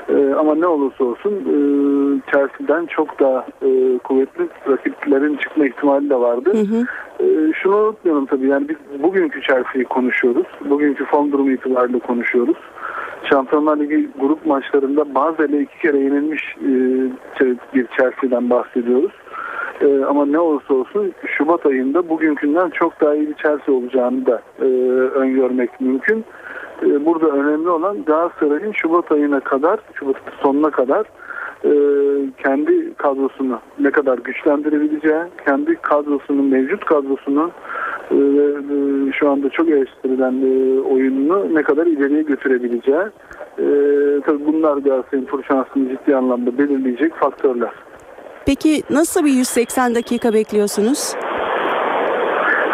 E, ama ne olursa olsun e, Chelsea'den çok daha e, kuvvetli rakiplerin çıkma ihtimali de vardı. E, şunu unutmayalım tabii yani biz bugünkü Chelsea'yi konuşuyoruz. Bugünkü form durumu itibariyle konuşuyoruz. Şampiyonlar Ligi grup maçlarında Bazel'e iki kere yenilmiş e, bir Chelsea'den bahsediyoruz. E, ama ne olursa olsun Şubat ayında bugünkünden çok daha iyi bir Chelsea olacağını da e, öngörmek mümkün. E, burada önemli olan Galatasaray'ın Şubat ayına kadar, Şubat sonuna kadar e, kendi kadrosunu ne kadar güçlendirebileceği, kendi kadrosunun, mevcut kadrosunun e, e, şu anda çok eleştirilen e, oyununu ne kadar ileriye götürebileceği. E, tabii bunlar Galatasaray'ın tur şansını ciddi anlamda belirleyecek faktörler. Peki nasıl bir 180 dakika bekliyorsunuz?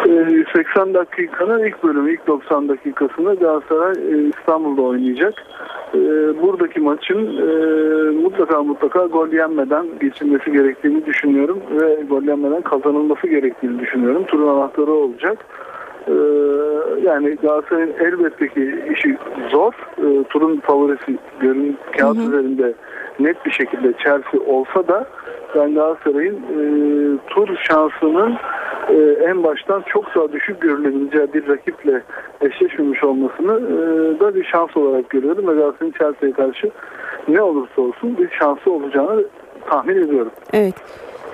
E, 180 dakikanın ilk bölümü, ilk 90 dakikasında Galatasaray e, İstanbul'da oynayacak. E, buradaki maçın e, mutlaka mutlaka gol yenmeden geçilmesi gerektiğini düşünüyorum ve gol yenmeden kazanılması gerektiğini düşünüyorum. Turun anahtarı olacak. E, yani Galatasaray'ın elbette ki işi zor. E, turun favorisi görün kağıt üzerinde net bir şekilde Chelsea olsa da ben Galatasaray'ın e, tur şansının e, en baştan çok daha düşük görülebileceği bir rakiple eşleşmemiş olmasını e, da bir şans olarak görüyorum ve Galatasaray'ın Chelsea'ye karşı ne olursa olsun bir şansı olacağını tahmin ediyorum. Evet.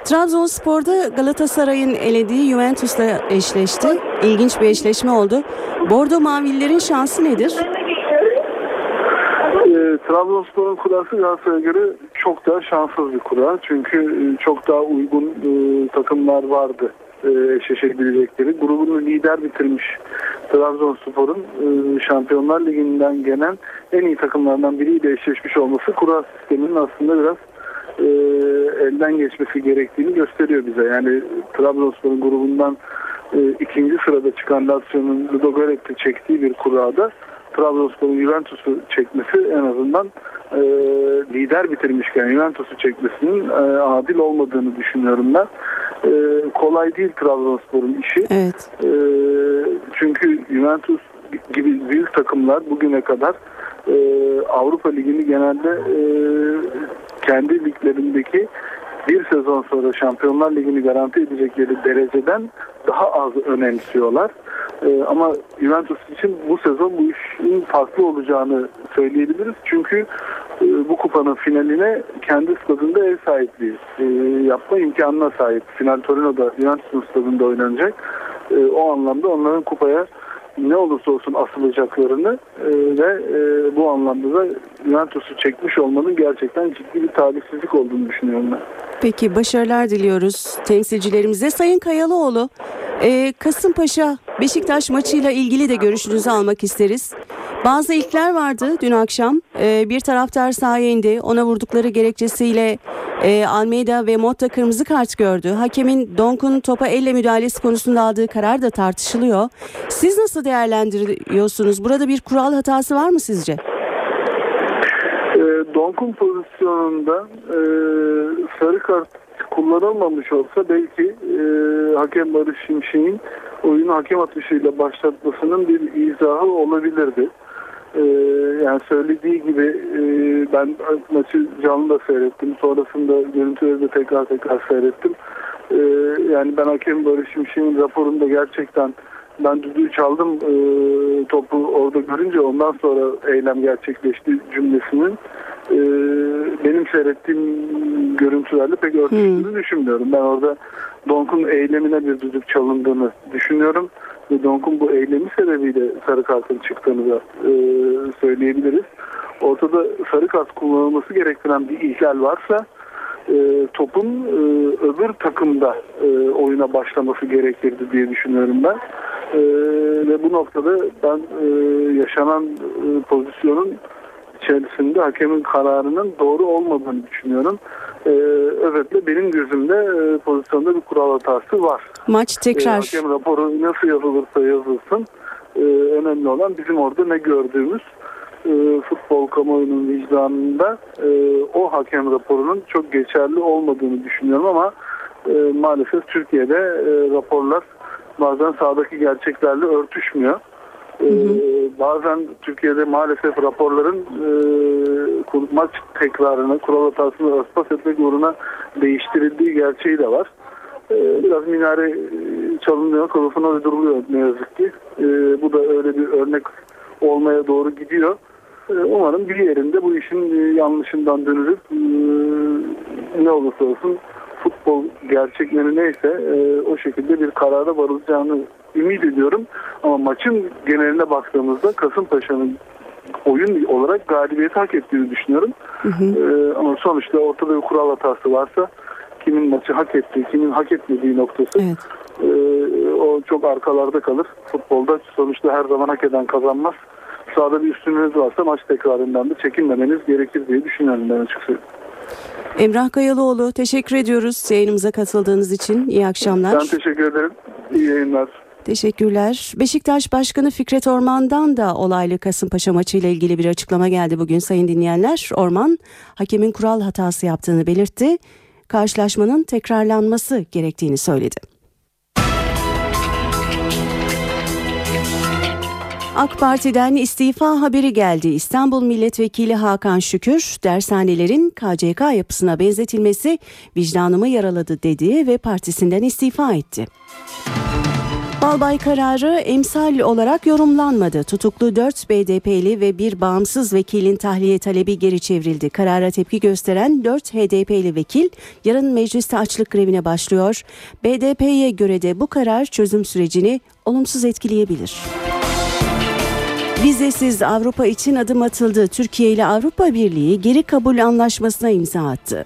Trabzonspor'da Galatasaray'ın elediği Juventus'la eşleşti. İlginç bir eşleşme oldu. Bordo Mavililerin şansı nedir? E, Trabzonspor'un kurası Galatasaray'a göre çok daha şanssız bir kura. Çünkü e, çok daha uygun e, takımlar vardı e, eşleşebilecekleri. Grubunu lider bitirmiş Trabzonspor'un e, Şampiyonlar Ligi'nden gelen en iyi takımlardan biriyle eşleşmiş olması kura sisteminin aslında biraz e, elden geçmesi gerektiğini gösteriyor bize. Yani Trabzonspor'un grubundan e, ikinci sırada çıkan Lazio'nun Ludogorets'i çektiği bir kurada Trabzonspor'un Juventus'u çekmesi en azından e, lider bitirmişken Juventus'u çekmesinin e, adil olmadığını düşünüyorum ben. E, kolay değil Trabzonspor'un işi. Evet. E, çünkü Juventus gibi büyük takımlar bugüne kadar e, Avrupa Ligi'ni genelde e, kendi liglerindeki bir sezon sonra Şampiyonlar Ligi'ni garanti edecekleri dereceden daha az önemsiyorlar. Ee, ama Juventus için bu sezon bu işin farklı olacağını söyleyebiliriz. Çünkü e, bu kupanın finaline kendi stadında ev sahipliği e, yapma imkanına sahip. Final Torino'da Juventus'un stadında oynanacak. E, o anlamda onların kupaya ne olursa olsun asılacaklarını e, ve e, bu anlamda da Juventus'u çekmiş olmanın gerçekten ciddi bir talihsizlik olduğunu düşünüyorum ben. Peki başarılar diliyoruz temsilcilerimize. Sayın Kayalıoğlu, e, Kasımpaşa Beşiktaş maçıyla ilgili de görüşünüzü almak isteriz. Bazı ilkler vardı dün akşam. E, bir taraftar sahaya indi. Ona vurdukları gerekçesiyle e, Almeida ve Motta kırmızı kart gördü. Hakemin Donk'un topa elle müdahalesi konusunda aldığı karar da tartışılıyor. Siz nasıl değerlendiriyorsunuz? Burada bir kural hatası var mı sizce? E, Donk'un pozisyonunda e, sarı kart kullanılmamış olsa belki e, hakem Barış Şimşek'in oyunu hakem atışıyla başlatmasının bir izahı olabilirdi. E, yani söylediği gibi e, ben maçı canlı da seyrettim. Sonrasında görüntüleri de tekrar tekrar seyrettim. E, yani ben hakem Barış Şimşek'in raporunda gerçekten ben düdüğü çaldım e, topu orada görünce ondan sonra eylem gerçekleşti cümlesinin e, benim seyrettiğim görüntülerle pek örtüştüğünü hmm. düşünmüyorum. Ben orada Donk'un eylemine bir düdük çalındığını düşünüyorum. Ve Donk'un bu eylemi sebebiyle sarı kartın çıktığını da e, söyleyebiliriz. Ortada sarı kart kullanılması gerektiren bir ihlal varsa e, topun e, öbür takımda e, oyuna başlaması gerekirdi diye düşünüyorum ben. E, ve bu noktada ben e, yaşanan e, pozisyonun içerisinde hakemin kararının doğru olmadığını düşünüyorum. Ee, özetle benim gözümde e, pozisyonda bir kural hatası var. Maç tekrar. Ee, hakem raporu nasıl yazılırsa yazılsın. E, önemli olan bizim orada ne gördüğümüz e, futbol kamuoyunun vicdanında e, o hakem raporunun çok geçerli olmadığını düşünüyorum ama e, maalesef Türkiye'de e, raporlar bazen sahadaki gerçeklerle örtüşmüyor. Hı hı. Ee, bazen Türkiye'de maalesef raporların e, maç tekrarını, kural hatasını örtbas etmek uğruna değiştirildiği gerçeği de var. Ee, biraz minare e, çalınıyor, kılıfına uyduruluyor ne yazık ki. Ee, bu da öyle bir örnek olmaya doğru gidiyor. Ee, umarım bir yerinde bu işin e, yanlışından dönülüp e, ne olursa olsun futbol gerçekleri neyse e, o şekilde bir karara varılacağını ümit ediyorum. Ama maçın geneline baktığımızda Kasımpaşa'nın oyun olarak galibiyeti hak ettiğini düşünüyorum. Hı hı. Ee, ama sonuçta ortada bir kural hatası varsa kimin maçı hak ettiği, kimin hak etmediği noktası evet. e, o çok arkalarda kalır. Futbolda sonuçta her zaman hak eden kazanmaz. Sağda bir üstünlüğünüz varsa maç tekrarından da çekinmemeniz gerekir diye düşünüyorum ben açıkçası. Emrah Kayalıoğlu teşekkür ediyoruz yayınımıza katıldığınız için. İyi akşamlar. Ben teşekkür ederim. İyi yayınlar. Teşekkürler. Beşiktaş Başkanı Fikret Orman'dan da olaylı Kasımpaşa maçı ile ilgili bir açıklama geldi bugün sayın dinleyenler. Orman hakemin kural hatası yaptığını belirtti. Karşılaşmanın tekrarlanması gerektiğini söyledi. AK Parti'den istifa haberi geldi. İstanbul Milletvekili Hakan Şükür, dershanelerin KCK yapısına benzetilmesi vicdanımı yaraladı dedi ve partisinden istifa etti. Balbay kararı emsal olarak yorumlanmadı. Tutuklu 4 BDP'li ve bir bağımsız vekilin tahliye talebi geri çevrildi. Karara tepki gösteren 4 HDP'li vekil yarın mecliste açlık grevine başlıyor. BDP'ye göre de bu karar çözüm sürecini olumsuz etkileyebilir. Vizesiz Avrupa için adım atıldı. Türkiye ile Avrupa Birliği geri kabul anlaşmasına imza attı.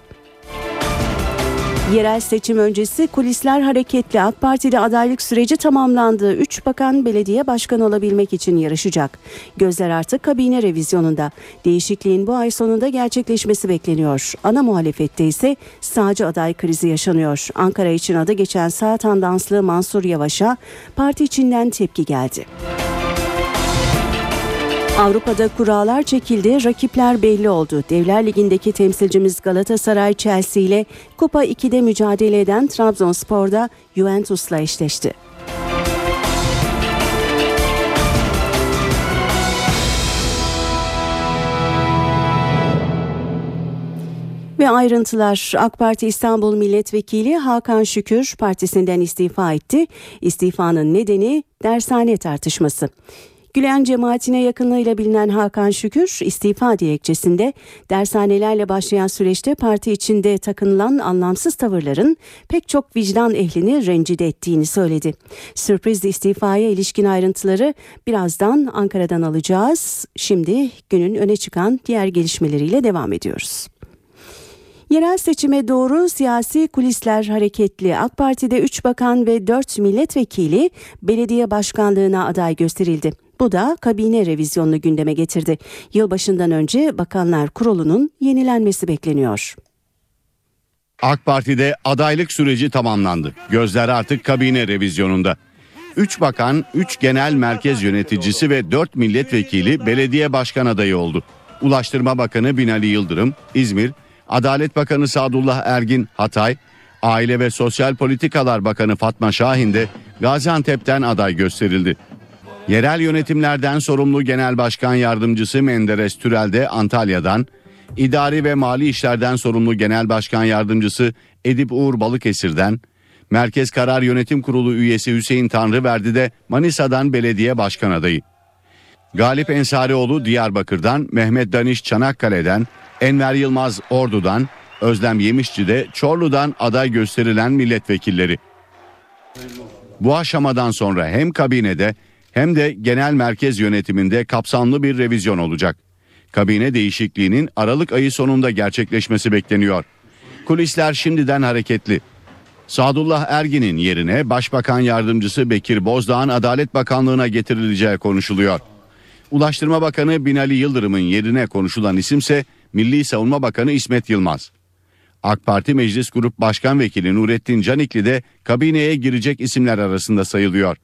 Yerel seçim öncesi kulisler hareketli. AK Parti'de adaylık süreci tamamlandı. Üç bakan belediye başkanı olabilmek için yarışacak. Gözler artık kabine revizyonunda. Değişikliğin bu ay sonunda gerçekleşmesi bekleniyor. Ana muhalefette ise sağcı aday krizi yaşanıyor. Ankara için adı geçen sağ tandanslı Mansur Yavaş'a parti içinden tepki geldi. Avrupa'da kurallar çekildi, rakipler belli oldu. Devler Ligi'ndeki temsilcimiz Galatasaray Chelsea ile Kupa 2'de mücadele eden Trabzonspor'da Juventus'la eşleşti. Ve ayrıntılar AK Parti İstanbul Milletvekili Hakan Şükür partisinden istifa etti. İstifanın nedeni dershane tartışması. Gülen cemaatine yakınlığıyla bilinen Hakan Şükür istifa dilekçesinde dershanelerle başlayan süreçte parti içinde takınılan anlamsız tavırların pek çok vicdan ehlini rencide ettiğini söyledi. Sürpriz istifaya ilişkin ayrıntıları birazdan Ankara'dan alacağız. Şimdi günün öne çıkan diğer gelişmeleriyle devam ediyoruz. Yerel seçime doğru siyasi kulisler hareketli. AK Parti'de 3 bakan ve 4 milletvekili belediye başkanlığına aday gösterildi. Bu da kabine revizyonunu gündeme getirdi. Yılbaşından önce Bakanlar Kurulu'nun yenilenmesi bekleniyor. AK Parti'de adaylık süreci tamamlandı. Gözler artık kabine revizyonunda. 3 bakan, 3 genel merkez yöneticisi ve 4 milletvekili belediye başkan adayı oldu. Ulaştırma Bakanı Binali Yıldırım, İzmir, Adalet Bakanı Sadullah Ergin, Hatay, Aile ve Sosyal Politikalar Bakanı Fatma Şahin de Gaziantep'ten aday gösterildi. Yerel yönetimlerden sorumlu Genel Başkan Yardımcısı Menderes Türel de Antalya'dan, İdari ve Mali İşlerden sorumlu Genel Başkan Yardımcısı Edip Uğur Balıkesir'den, Merkez Karar Yönetim Kurulu üyesi Hüseyin Tanrıverdi de Manisa'dan belediye başkan adayı. Galip Ensarioğlu Diyarbakır'dan, Mehmet Daniş Çanakkale'den, Enver Yılmaz Ordu'dan, Özlem Yemişçi de Çorlu'dan aday gösterilen milletvekilleri. Bu aşamadan sonra hem kabinede hem de genel merkez yönetiminde kapsamlı bir revizyon olacak. Kabine değişikliğinin Aralık ayı sonunda gerçekleşmesi bekleniyor. Kulisler şimdiden hareketli. Sadullah Ergin'in yerine Başbakan Yardımcısı Bekir Bozdağ'ın Adalet Bakanlığı'na getirileceği konuşuluyor. Ulaştırma Bakanı Binali Yıldırım'ın yerine konuşulan isimse Milli Savunma Bakanı İsmet Yılmaz. AK Parti Meclis Grup Başkan Vekili Nurettin Canikli de kabineye girecek isimler arasında sayılıyor.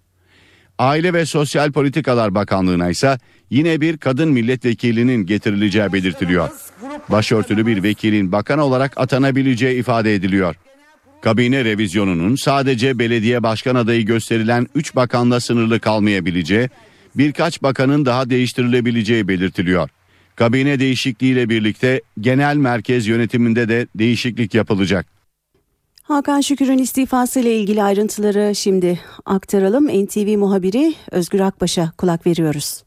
Aile ve Sosyal Politikalar Bakanlığı'na ise yine bir kadın milletvekilinin getirileceği belirtiliyor. Başörtülü bir vekilin bakan olarak atanabileceği ifade ediliyor. Kabine revizyonunun sadece belediye başkan adayı gösterilen 3 bakanla sınırlı kalmayabileceği, birkaç bakanın daha değiştirilebileceği belirtiliyor. Kabine değişikliğiyle birlikte genel merkez yönetiminde de değişiklik yapılacak. Hakan Şükür'ün istifası ile ilgili ayrıntıları şimdi aktaralım. NTV muhabiri Özgür Akbaş'a kulak veriyoruz.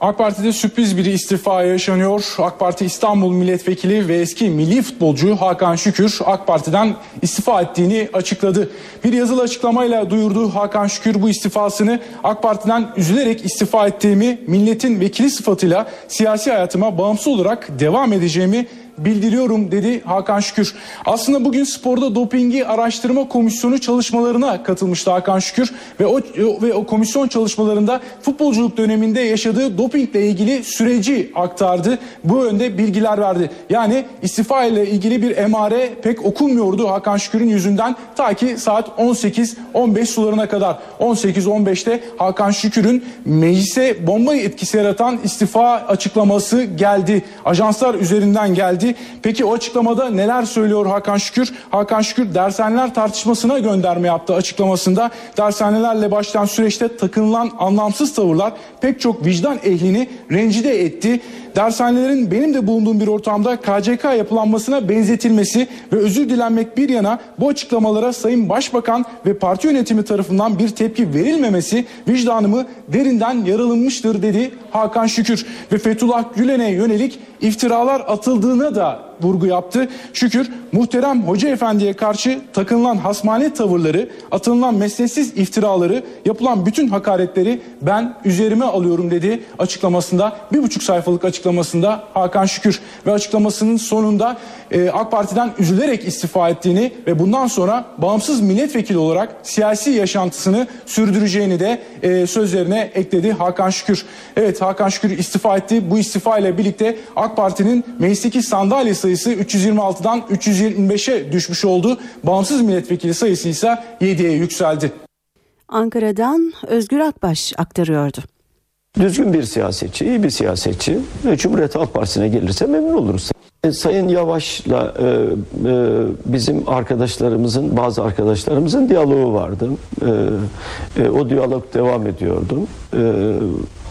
AK Parti'de sürpriz bir istifa yaşanıyor. AK Parti İstanbul Milletvekili ve eski milli futbolcu Hakan Şükür AK Parti'den istifa ettiğini açıkladı. Bir yazılı açıklamayla duyurdu Hakan Şükür bu istifasını AK Parti'den üzülerek istifa ettiğimi, milletin vekili sıfatıyla siyasi hayatıma bağımsız olarak devam edeceğimi bildiriyorum dedi Hakan Şükür. Aslında bugün sporda dopingi araştırma komisyonu çalışmalarına katılmıştı Hakan Şükür ve o ve o komisyon çalışmalarında futbolculuk döneminde yaşadığı dopingle ilgili süreci aktardı. Bu yönde bilgiler verdi. Yani istifa ile ilgili bir emare pek okunmuyordu Hakan Şükür'ün yüzünden ta ki saat 18-15 sularına kadar. 18-15'te Hakan Şükür'ün meclise bomba etkisi yaratan istifa açıklaması geldi. Ajanslar üzerinden geldi. Peki o açıklamada neler söylüyor Hakan Şükür? Hakan Şükür dershaneler tartışmasına gönderme yaptı açıklamasında. Dershanelerle başlayan süreçte takınılan anlamsız tavırlar pek çok vicdan ehlini rencide etti. Dershanelerin benim de bulunduğum bir ortamda KCK yapılanmasına benzetilmesi ve özür dilenmek bir yana bu açıklamalara Sayın Başbakan ve parti yönetimi tarafından bir tepki verilmemesi vicdanımı derinden yaralınmıştır dedi Hakan Şükür ve Fethullah Gülen'e yönelik iftiralar atıldığına da precisa vurgu yaptı. Şükür muhterem hoca efendiye karşı takınılan hasmane tavırları, atılınan mesnetsiz iftiraları, yapılan bütün hakaretleri ben üzerime alıyorum dedi açıklamasında. Bir buçuk sayfalık açıklamasında Hakan Şükür ve açıklamasının sonunda e, AK Parti'den üzülerek istifa ettiğini ve bundan sonra bağımsız milletvekili olarak siyasi yaşantısını sürdüreceğini de e, sözlerine ekledi Hakan Şükür. Evet Hakan Şükür istifa etti. Bu istifa ile birlikte AK Parti'nin meclisteki sandalye sayısı 326'dan 325'e düşmüş oldu. Bağımsız milletvekili sayısı ise 7'ye yükseldi. Ankara'dan Özgür Akbaş aktarıyordu. Düzgün bir siyasetçi, iyi bir siyasetçi Cumhuriyet Halk Partisi'ne gelirse memnun oluruz. E, Sayın Yavaş'la e, e, bizim arkadaşlarımızın, bazı arkadaşlarımızın diyaloğu vardı. E, e, o diyalog devam ediyordu. E,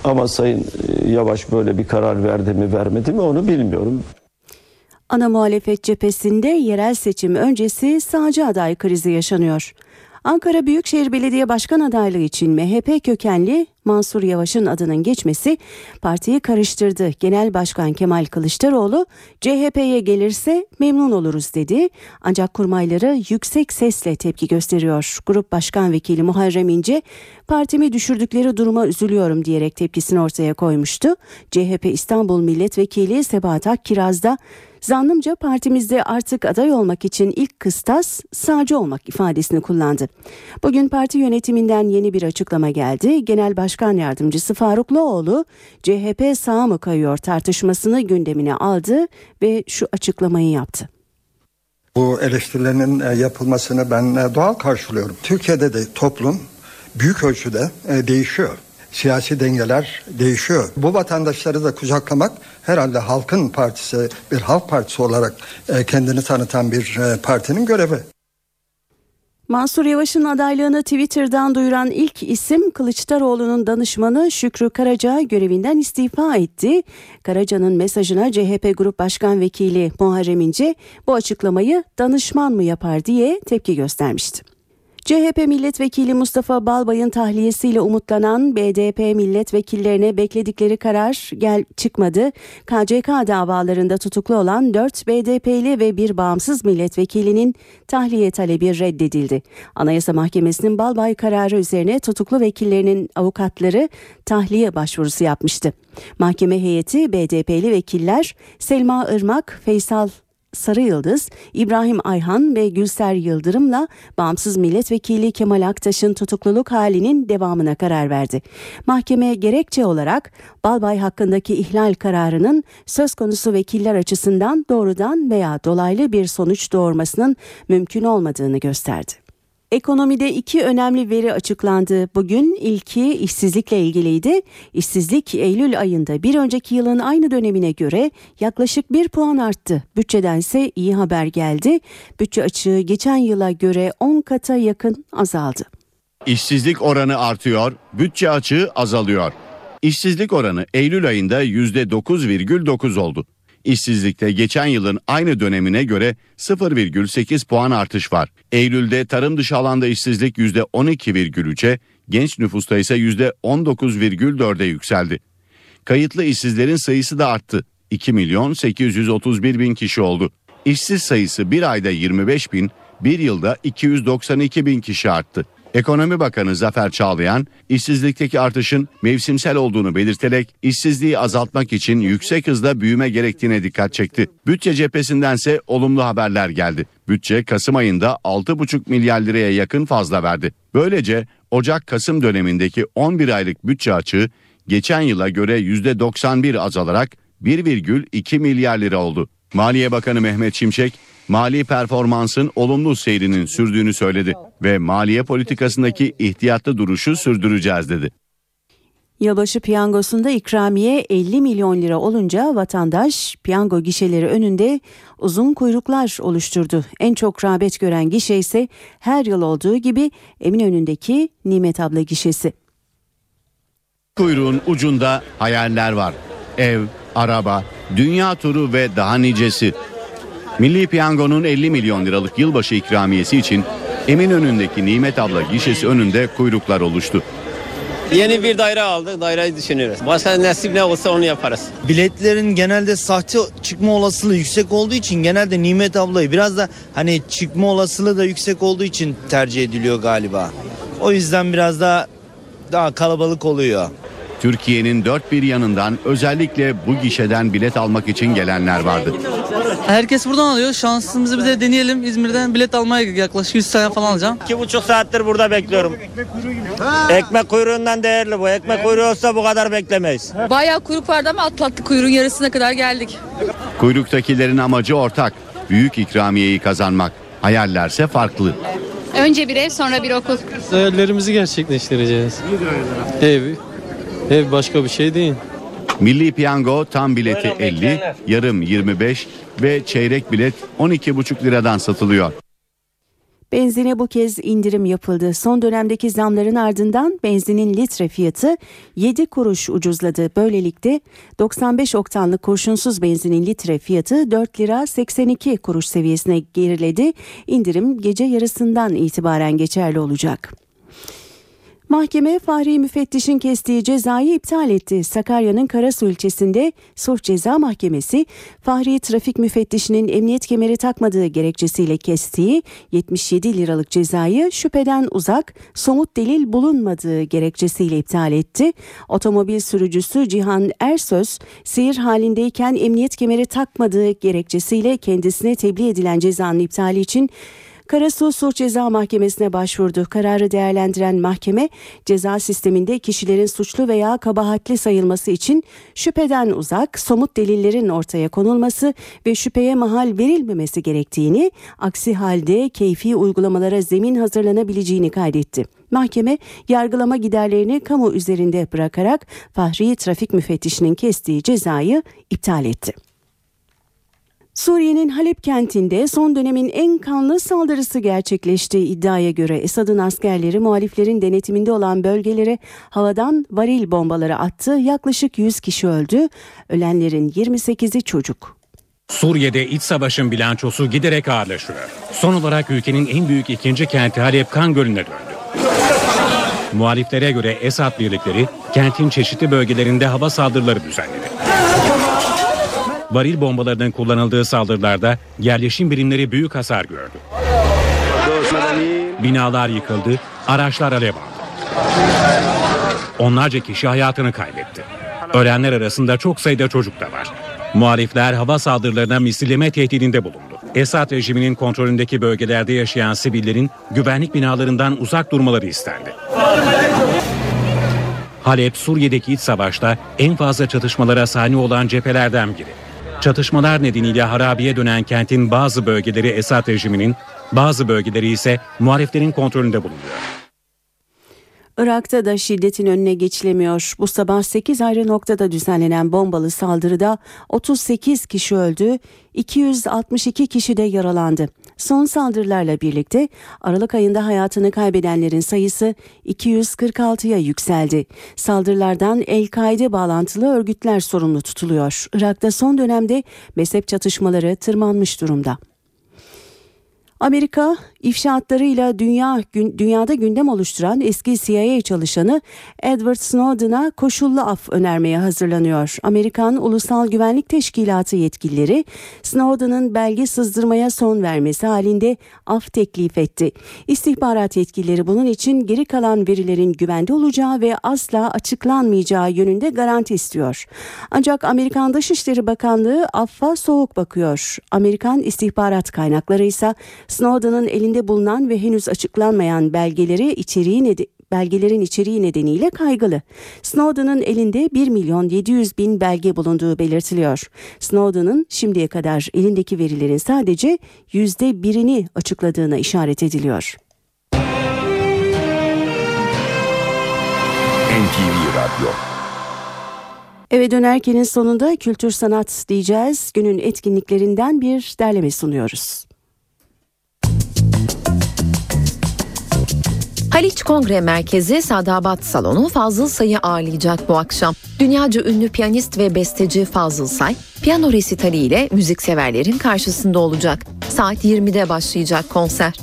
ama Sayın Yavaş böyle bir karar verdi mi vermedi mi onu bilmiyorum. Ana muhalefet cephesinde yerel seçim öncesi sağcı aday krizi yaşanıyor. Ankara Büyükşehir Belediye Başkan adaylığı için MHP kökenli Mansur Yavaş'ın adının geçmesi partiyi karıştırdı. Genel Başkan Kemal Kılıçdaroğlu CHP'ye gelirse memnun oluruz dedi. Ancak kurmayları yüksek sesle tepki gösteriyor. Grup Başkan Vekili Muharrem İnce partimi düşürdükleri duruma üzülüyorum diyerek tepkisini ortaya koymuştu. CHP İstanbul Milletvekili Sebahat Akkiraz da Zannımca partimizde artık aday olmak için ilk kıstas sağcı olmak ifadesini kullandı. Bugün parti yönetiminden yeni bir açıklama geldi. Genel Başkan Yardımcısı Faruk Loğlu CHP sağa mı kayıyor tartışmasını gündemine aldı ve şu açıklamayı yaptı. Bu eleştirilerin e, yapılmasını ben e, doğal karşılıyorum. Türkiye'de de toplum büyük ölçüde e, değişiyor. Siyasi dengeler değişiyor. Bu vatandaşları da kucaklamak herhalde halkın partisi, bir halk partisi olarak e, kendini tanıtan bir e, partinin görevi. Mansur Yavaş'ın adaylığını Twitter'dan duyuran ilk isim Kılıçdaroğlu'nun danışmanı Şükrü Karaca görevinden istifa etti. Karaca'nın mesajına CHP Grup Başkan Vekili Muharrem İnce bu açıklamayı danışman mı yapar diye tepki göstermişti. CHP milletvekili Mustafa Balbay'ın tahliyesiyle umutlanan BDP milletvekillerine bekledikleri karar gel çıkmadı. KCK davalarında tutuklu olan 4 BDP'li ve bir bağımsız milletvekilinin tahliye talebi reddedildi. Anayasa Mahkemesi'nin Balbay kararı üzerine tutuklu vekillerinin avukatları tahliye başvurusu yapmıştı. Mahkeme heyeti BDP'li vekiller Selma Irmak, Faysal Sarı Yıldız, İbrahim Ayhan ve Gülser Yıldırım'la bağımsız milletvekili Kemal Aktaş'ın tutukluluk halinin devamına karar verdi. Mahkeme gerekçe olarak Balbay hakkındaki ihlal kararının söz konusu vekiller açısından doğrudan veya dolaylı bir sonuç doğurmasının mümkün olmadığını gösterdi. Ekonomide iki önemli veri açıklandı. Bugün ilki işsizlikle ilgiliydi. İşsizlik Eylül ayında bir önceki yılın aynı dönemine göre yaklaşık bir puan arttı. Bütçeden ise iyi haber geldi. Bütçe açığı geçen yıla göre 10 kata yakın azaldı. İşsizlik oranı artıyor, bütçe açığı azalıyor. İşsizlik oranı Eylül ayında %9,9 oldu. İşsizlikte geçen yılın aynı dönemine göre 0,8 puan artış var. Eylül'de tarım dışı alanda işsizlik %12,3'e, genç nüfusta ise %19,4'e yükseldi. Kayıtlı işsizlerin sayısı da arttı. 2 milyon 831 bin kişi oldu. İşsiz sayısı bir ayda 25 bin, bir yılda 292 bin kişi arttı. Ekonomi Bakanı Zafer Çağlayan, işsizlikteki artışın mevsimsel olduğunu belirterek işsizliği azaltmak için yüksek hızda büyüme gerektiğine dikkat çekti. Bütçe cephesindense olumlu haberler geldi. Bütçe Kasım ayında 6,5 milyar liraya yakın fazla verdi. Böylece Ocak-Kasım dönemindeki 11 aylık bütçe açığı geçen yıla göre %91 azalarak 1,2 milyar lira oldu. Maliye Bakanı Mehmet Şimşek, mali performansın olumlu seyrinin sürdüğünü söyledi ve maliye politikasındaki ihtiyatlı duruşu sürdüreceğiz dedi. Yılbaşı piyangosunda ikramiye 50 milyon lira olunca vatandaş piyango gişeleri önünde uzun kuyruklar oluşturdu. En çok rağbet gören gişe ise her yıl olduğu gibi Eminönü'ndeki Nimet Abla gişesi. Kuyruğun ucunda hayaller var. Ev, araba, dünya turu ve daha nicesi. Milli Piyango'nun 50 milyon liralık yılbaşı ikramiyesi için Eminönü'ndeki Nimet Abla gişesi önünde kuyruklar oluştu. Yeni bir daire aldık. Daireyi düşünüyoruz. Başka nasip ne olsa onu yaparız. Biletlerin genelde sahte çıkma olasılığı yüksek olduğu için genelde Nimet ablayı biraz da hani çıkma olasılığı da yüksek olduğu için tercih ediliyor galiba. O yüzden biraz daha daha kalabalık oluyor. Türkiye'nin dört bir yanından özellikle bu gişeden bilet almak için gelenler vardı. Herkes buradan alıyor. Şansımızı bir de deneyelim. İzmir'den bilet almaya yaklaşık 100 tane falan alacağım. İki buçuk saattir burada bekliyorum. Ekmek kuyruğundan değerli bu. Ekmek kuyruğu olsa bu kadar beklemeyiz. Bayağı kuyruk vardı ama atlattık kuyruğun yarısına kadar geldik. Kuyruktakilerin amacı ortak. Büyük ikramiyeyi kazanmak. Hayallerse farklı. Önce bir ev sonra bir okul. Hayallerimizi gerçekleştireceğiz. Ev, ev başka bir şey değil. Milli Piyango tam bileti 50, yarım 25 ve çeyrek bilet 12,5 liradan satılıyor. Benzine bu kez indirim yapıldı. Son dönemdeki zamların ardından benzinin litre fiyatı 7 kuruş ucuzladı. Böylelikle 95 oktanlı kurşunsuz benzinin litre fiyatı 4 lira 82 kuruş seviyesine geriledi. İndirim gece yarısından itibaren geçerli olacak. Mahkeme Fahri Müfettiş'in kestiği cezayı iptal etti. Sakarya'nın Karasu ilçesinde Suç Ceza Mahkemesi Fahri Trafik Müfettişinin emniyet kemeri takmadığı gerekçesiyle kestiği 77 liralık cezayı şüpheden uzak, somut delil bulunmadığı gerekçesiyle iptal etti. Otomobil sürücüsü Cihan Ersöz, seyir halindeyken emniyet kemeri takmadığı gerekçesiyle kendisine tebliğ edilen cezanın iptali için Karasu Suç Ceza Mahkemesi'ne başvurdu. Kararı değerlendiren mahkeme ceza sisteminde kişilerin suçlu veya kabahatli sayılması için şüpheden uzak somut delillerin ortaya konulması ve şüpheye mahal verilmemesi gerektiğini, aksi halde keyfi uygulamalara zemin hazırlanabileceğini kaydetti. Mahkeme yargılama giderlerini kamu üzerinde bırakarak Fahri Trafik Müfettişinin kestiği cezayı iptal etti. Suriye'nin Halep kentinde son dönemin en kanlı saldırısı gerçekleşti. İddiaya göre Esad'ın askerleri muhaliflerin denetiminde olan bölgelere havadan varil bombaları attı. Yaklaşık 100 kişi öldü. Ölenlerin 28'i çocuk. Suriye'de iç savaşın bilançosu giderek ağırlaşıyor. Son olarak ülkenin en büyük ikinci kenti Halep kan gölüne döndü. Muhaliflere göre Esad birlikleri kentin çeşitli bölgelerinde hava saldırıları düzenledi. Varil bombalarının kullanıldığı saldırılarda yerleşim birimleri büyük hasar gördü. Binalar yıkıldı, araçlar alev aldı. Onlarca kişi hayatını kaybetti. Ölenler arasında çok sayıda çocuk da var. Muhalifler hava saldırılarına misilleme tehdidinde bulundu. Esad rejiminin kontrolündeki bölgelerde yaşayan sivillerin güvenlik binalarından uzak durmaları istendi. Halep, Suriye'deki iç savaşta en fazla çatışmalara sahne olan cephelerden biri. Çatışmalar nedeniyle harabiye dönen kentin bazı bölgeleri Esad rejiminin, bazı bölgeleri ise muhaliflerin kontrolünde bulunuyor. Irak'ta da şiddetin önüne geçilemiyor. Bu sabah 8 ayrı noktada düzenlenen bombalı saldırıda 38 kişi öldü, 262 kişi de yaralandı. Son saldırılarla birlikte Aralık ayında hayatını kaybedenlerin sayısı 246'ya yükseldi. Saldırılardan El-Kaide bağlantılı örgütler sorumlu tutuluyor. Irak'ta son dönemde mezhep çatışmaları tırmanmış durumda. Amerika ifşaatlarıyla dünya gün, dünyada gündem oluşturan eski CIA çalışanı Edward Snowden'a koşullu af önermeye hazırlanıyor. Amerikan Ulusal Güvenlik Teşkilatı yetkilileri Snowden'ın belge sızdırmaya son vermesi halinde af teklif etti. İstihbarat yetkilileri bunun için geri kalan verilerin güvende olacağı ve asla açıklanmayacağı yönünde garanti istiyor. Ancak Amerikan Dışişleri Bakanlığı affa soğuk bakıyor. Amerikan istihbarat kaynakları ise Snowden'ın elinde bulunan ve henüz açıklanmayan belgeleri içeriği ned- belgelerin içeriği nedeniyle kaygılı. Snowden'ın elinde 1 milyon 700 bin belge bulunduğu belirtiliyor. Snowden'ın şimdiye kadar elindeki verilerin sadece yüzde birini açıkladığına işaret ediliyor. NTV Radyo Eve dönerkenin sonunda kültür sanat diyeceğiz. Günün etkinliklerinden bir derleme sunuyoruz. Haliç Kongre Merkezi Sadabat Salonu Fazıl Say'ı ağırlayacak bu akşam. Dünyaca ünlü piyanist ve besteci Fazıl Say, piyano resitali ile müzikseverlerin karşısında olacak. Saat 20'de başlayacak konser.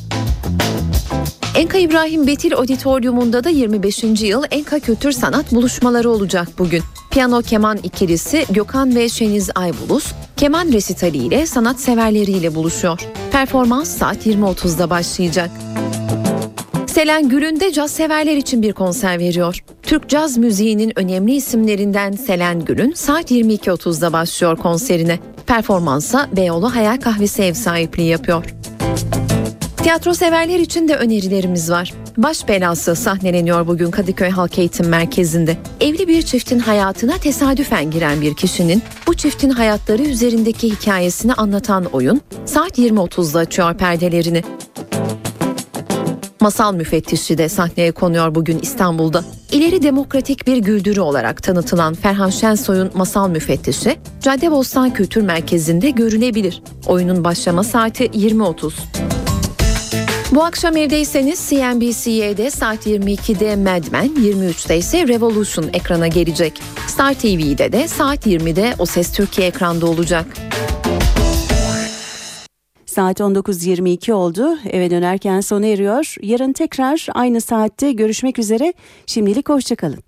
Enka İbrahim Betil Auditorium'unda da 25. yıl Enka Kültür Sanat buluşmaları olacak bugün. Piyano keman ikilisi Gökhan ve Şeniz Aybulus, keman resitali ile sanatseverleriyle buluşuyor. Performans saat 20.30'da başlayacak. Selen Gül'ün caz severler için bir konser veriyor. Türk caz müziğinin önemli isimlerinden Selen Gül'ün saat 22.30'da başlıyor konserine. Performansa Beyoğlu Hayal Kahvesi ev sahipliği yapıyor. Tiyatro severler için de önerilerimiz var. Baş belası sahneleniyor bugün Kadıköy Halk Eğitim Merkezi'nde. Evli bir çiftin hayatına tesadüfen giren bir kişinin bu çiftin hayatları üzerindeki hikayesini anlatan oyun saat 20.30'da açıyor perdelerini. Masal müfettişi de sahneye konuyor bugün İstanbul'da. İleri demokratik bir güldürü olarak tanıtılan Ferhan Şensoy'un masal müfettişi Caddebostan Kültür Merkezi'nde görünebilir. Oyunun başlama saati 20.30. Bu akşam evdeyseniz CNBC'de saat 22'de Mad Men, 23'te ise Revolution ekrana gelecek. Star TV'de de saat 20'de O Ses Türkiye ekranda olacak. Saat 19.22 oldu. Eve dönerken sona eriyor. Yarın tekrar aynı saatte görüşmek üzere. Şimdilik hoşçakalın.